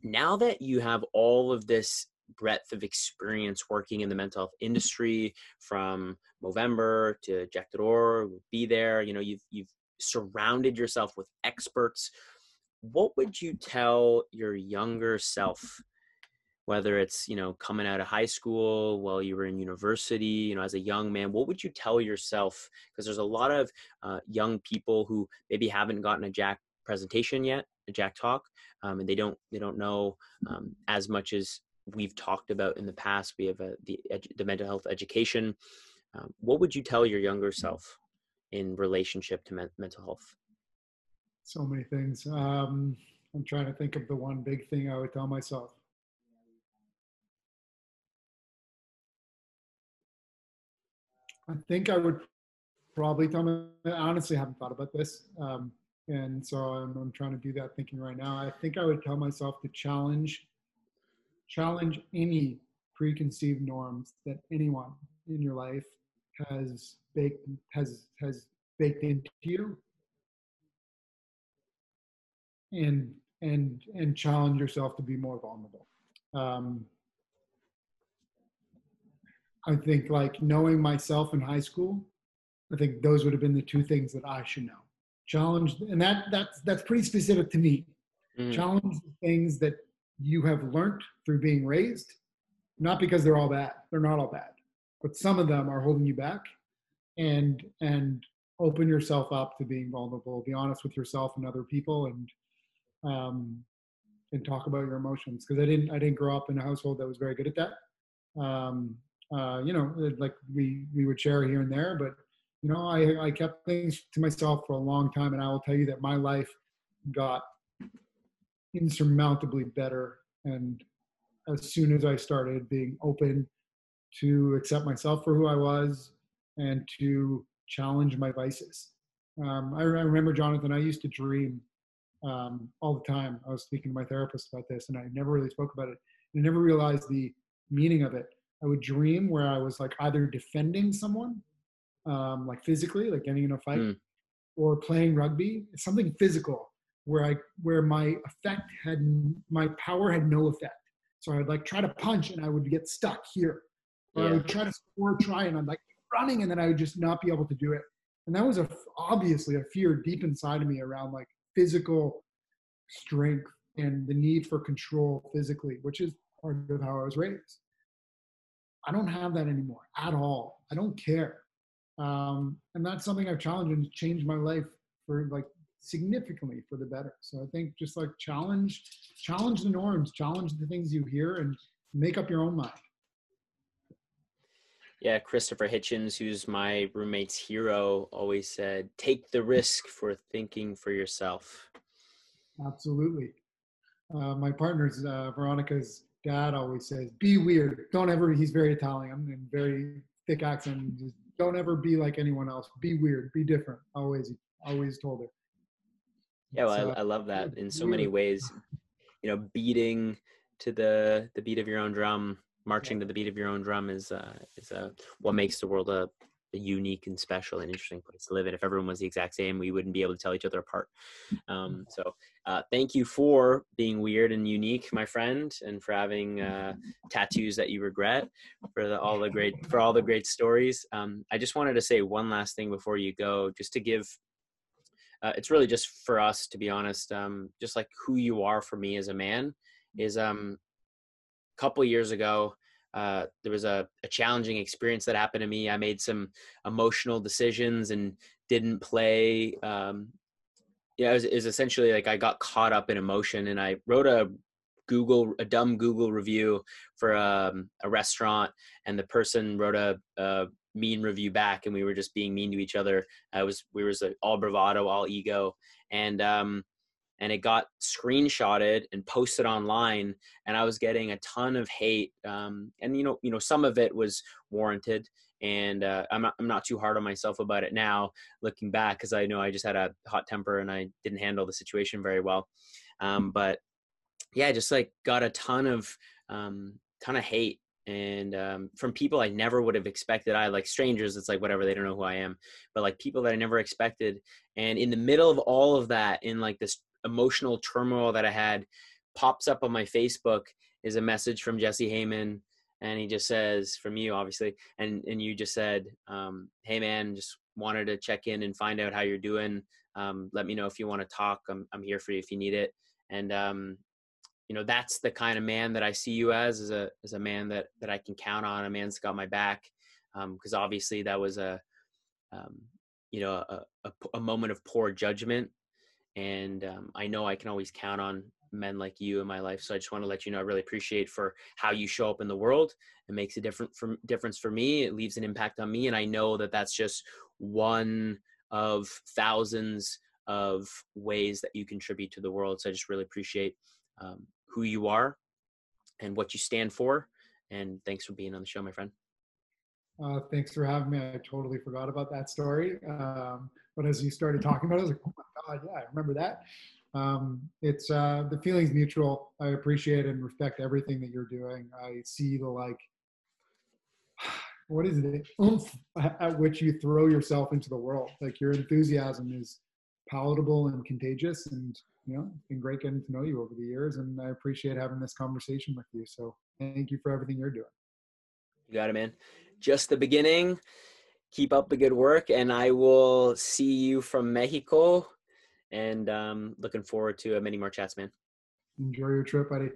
now that you have all of this breadth of experience working in the mental health industry from Movember to Jack.org, be there, you know, you've you've surrounded yourself with experts. What would you tell your younger self, whether it's, you know, coming out of high school, while you were in university, you know, as a young man, what would you tell yourself? Because there's a lot of uh, young people who maybe haven't gotten a Jack presentation yet, a Jack talk, um, and they don't they don't know um, as much as we've talked about in the past. We have a, the edu- the mental health education. Um, what would you tell your younger self in relationship to men- mental health? so many things. Um, I'm trying to think of the one big thing I would tell myself. I think I would probably tell me, I honestly haven't thought about this. Um, and so I'm, I'm trying to do that thinking right now. I think I would tell myself to challenge, challenge any preconceived norms that anyone in your life has baked, has, has baked into you and and and challenge yourself to be more vulnerable um, i think like knowing myself in high school i think those would have been the two things that i should know challenge and that that's that's pretty specific to me Mm. challenge the things that you have learned through being raised not because they're all bad they're not all bad but some of them are holding you back and and open yourself up to being vulnerable be honest with yourself and other people and um, and talk about your emotions because I didn't I didn't grow up in a household that was very good at that. Um, uh, you know, like we we would share here and there, but you know, I I kept things to myself for a long time, and I will tell you that my life got insurmountably better, and as soon as I started being open to accept myself for who I was and to challenge my vices. Um, I, I remember Jonathan. I used to dream um, all the time. I was speaking to my therapist about this, and I never really spoke about it. And I never realized the meaning of it. I would dream where I was like either defending someone, um, like physically, like getting in a fight, Mm. or playing rugby, something physical, where I where my effect had my power had no effect. So I'd like try to punch, and I would get stuck here, or I would try to score, try, and I'm like running, and then I would just not be able to do it. And that was a obviously a fear deep inside of me around like physical strength and the need for control physically, which is part of how I was raised. I don't have that anymore at all. I don't care. Um, and that's something I've challenged and changed my life for like significantly for the better. So I think just like challenge, challenge the norms, challenge the things you hear and make up your own mind. Yeah, Christopher Hitchens, who's my roommate's hero, always said, "Take the risk for thinking for yourself." Absolutely. Uh, my partner's uh, Veronica's dad always says, "Be weird. Don't ever." He's very Italian and very thick accent. Just don't ever be like anyone else. Be weird. Be different. Always, always told her. Yeah, well, It's, I, I love that in so many ways. You know, beating to the the beat of your own drum, marching to the beat of your own drum is uh, is uh, what makes the world a unique and special and interesting place to live in. If everyone was the exact same, we wouldn't be able to tell each other apart. Um, so uh, thank you for being weird and unique, my friend, and for having uh, tattoos that you regret for the, all the great for all the great stories. Um, I just wanted to say one last thing before you go, just to give. Uh, it's really just for us, to be honest. Um, just like who you are for me as a man is um, a couple years ago. Uh, there was a, a, challenging experience that happened to me. I made some emotional decisions and didn't play um, yeah, it was, it was essentially like I got caught up in emotion and I wrote a Google, a dumb Google review for um, a restaurant and the person wrote a, a, mean review back and we were just being mean to each other. I was, we was like all bravado, all ego. And, um, and it got screenshotted and posted online and i was getting a ton of hate um, and you know you know some of it was warranted and uh, I'm, not, I'm not too hard on myself about it now looking back because i know i just had a hot temper and i didn't handle the situation very well um, but yeah just like got a ton of um, ton of hate and um, from people i never would have expected. I like strangers it's like whatever they don't know who i am but like people that i never expected and in the middle of all of that in like this emotional turmoil that i had pops up on my facebook is a message from jesse heyman and he just says from you obviously and and you just said um, hey man just wanted to check in and find out how you're doing. Um, let me know if you want to talk. I'm, I'm here for you if you need it. And um, you know that's the kind of man that i see you as as a as a man that that i can count on a man's got my back because um, obviously that was a um, you know a, a, a, moment of poor judgment and um, i know i can always count on men like you in my life. So I just want to let you know I really appreciate for how you show up in the world. It makes a different from difference for me. It leaves an impact on me, and I know that that's just one of thousands of ways that you contribute to the world. So I just really appreciate um, who you are and what you stand for. And thanks for being on the show, my friend. Uh, thanks for having me. I totally forgot about that story. Um, but as you started talking about it, I was like, oh my God, yeah, I remember that um, it's uh, the feeling's mutual. I appreciate and respect everything that you're doing. I see the like, what is it, oomph at which you throw yourself into the world. Like your enthusiasm is palatable and contagious, and you know, it's been great getting to know you over the years. And I appreciate having this conversation with you. So thank you for everything you're doing. You got it, man. Just the beginning. Keep up the good work, and I will see you from Mexico and um, looking forward to many more chats, man. Enjoy your trip, buddy.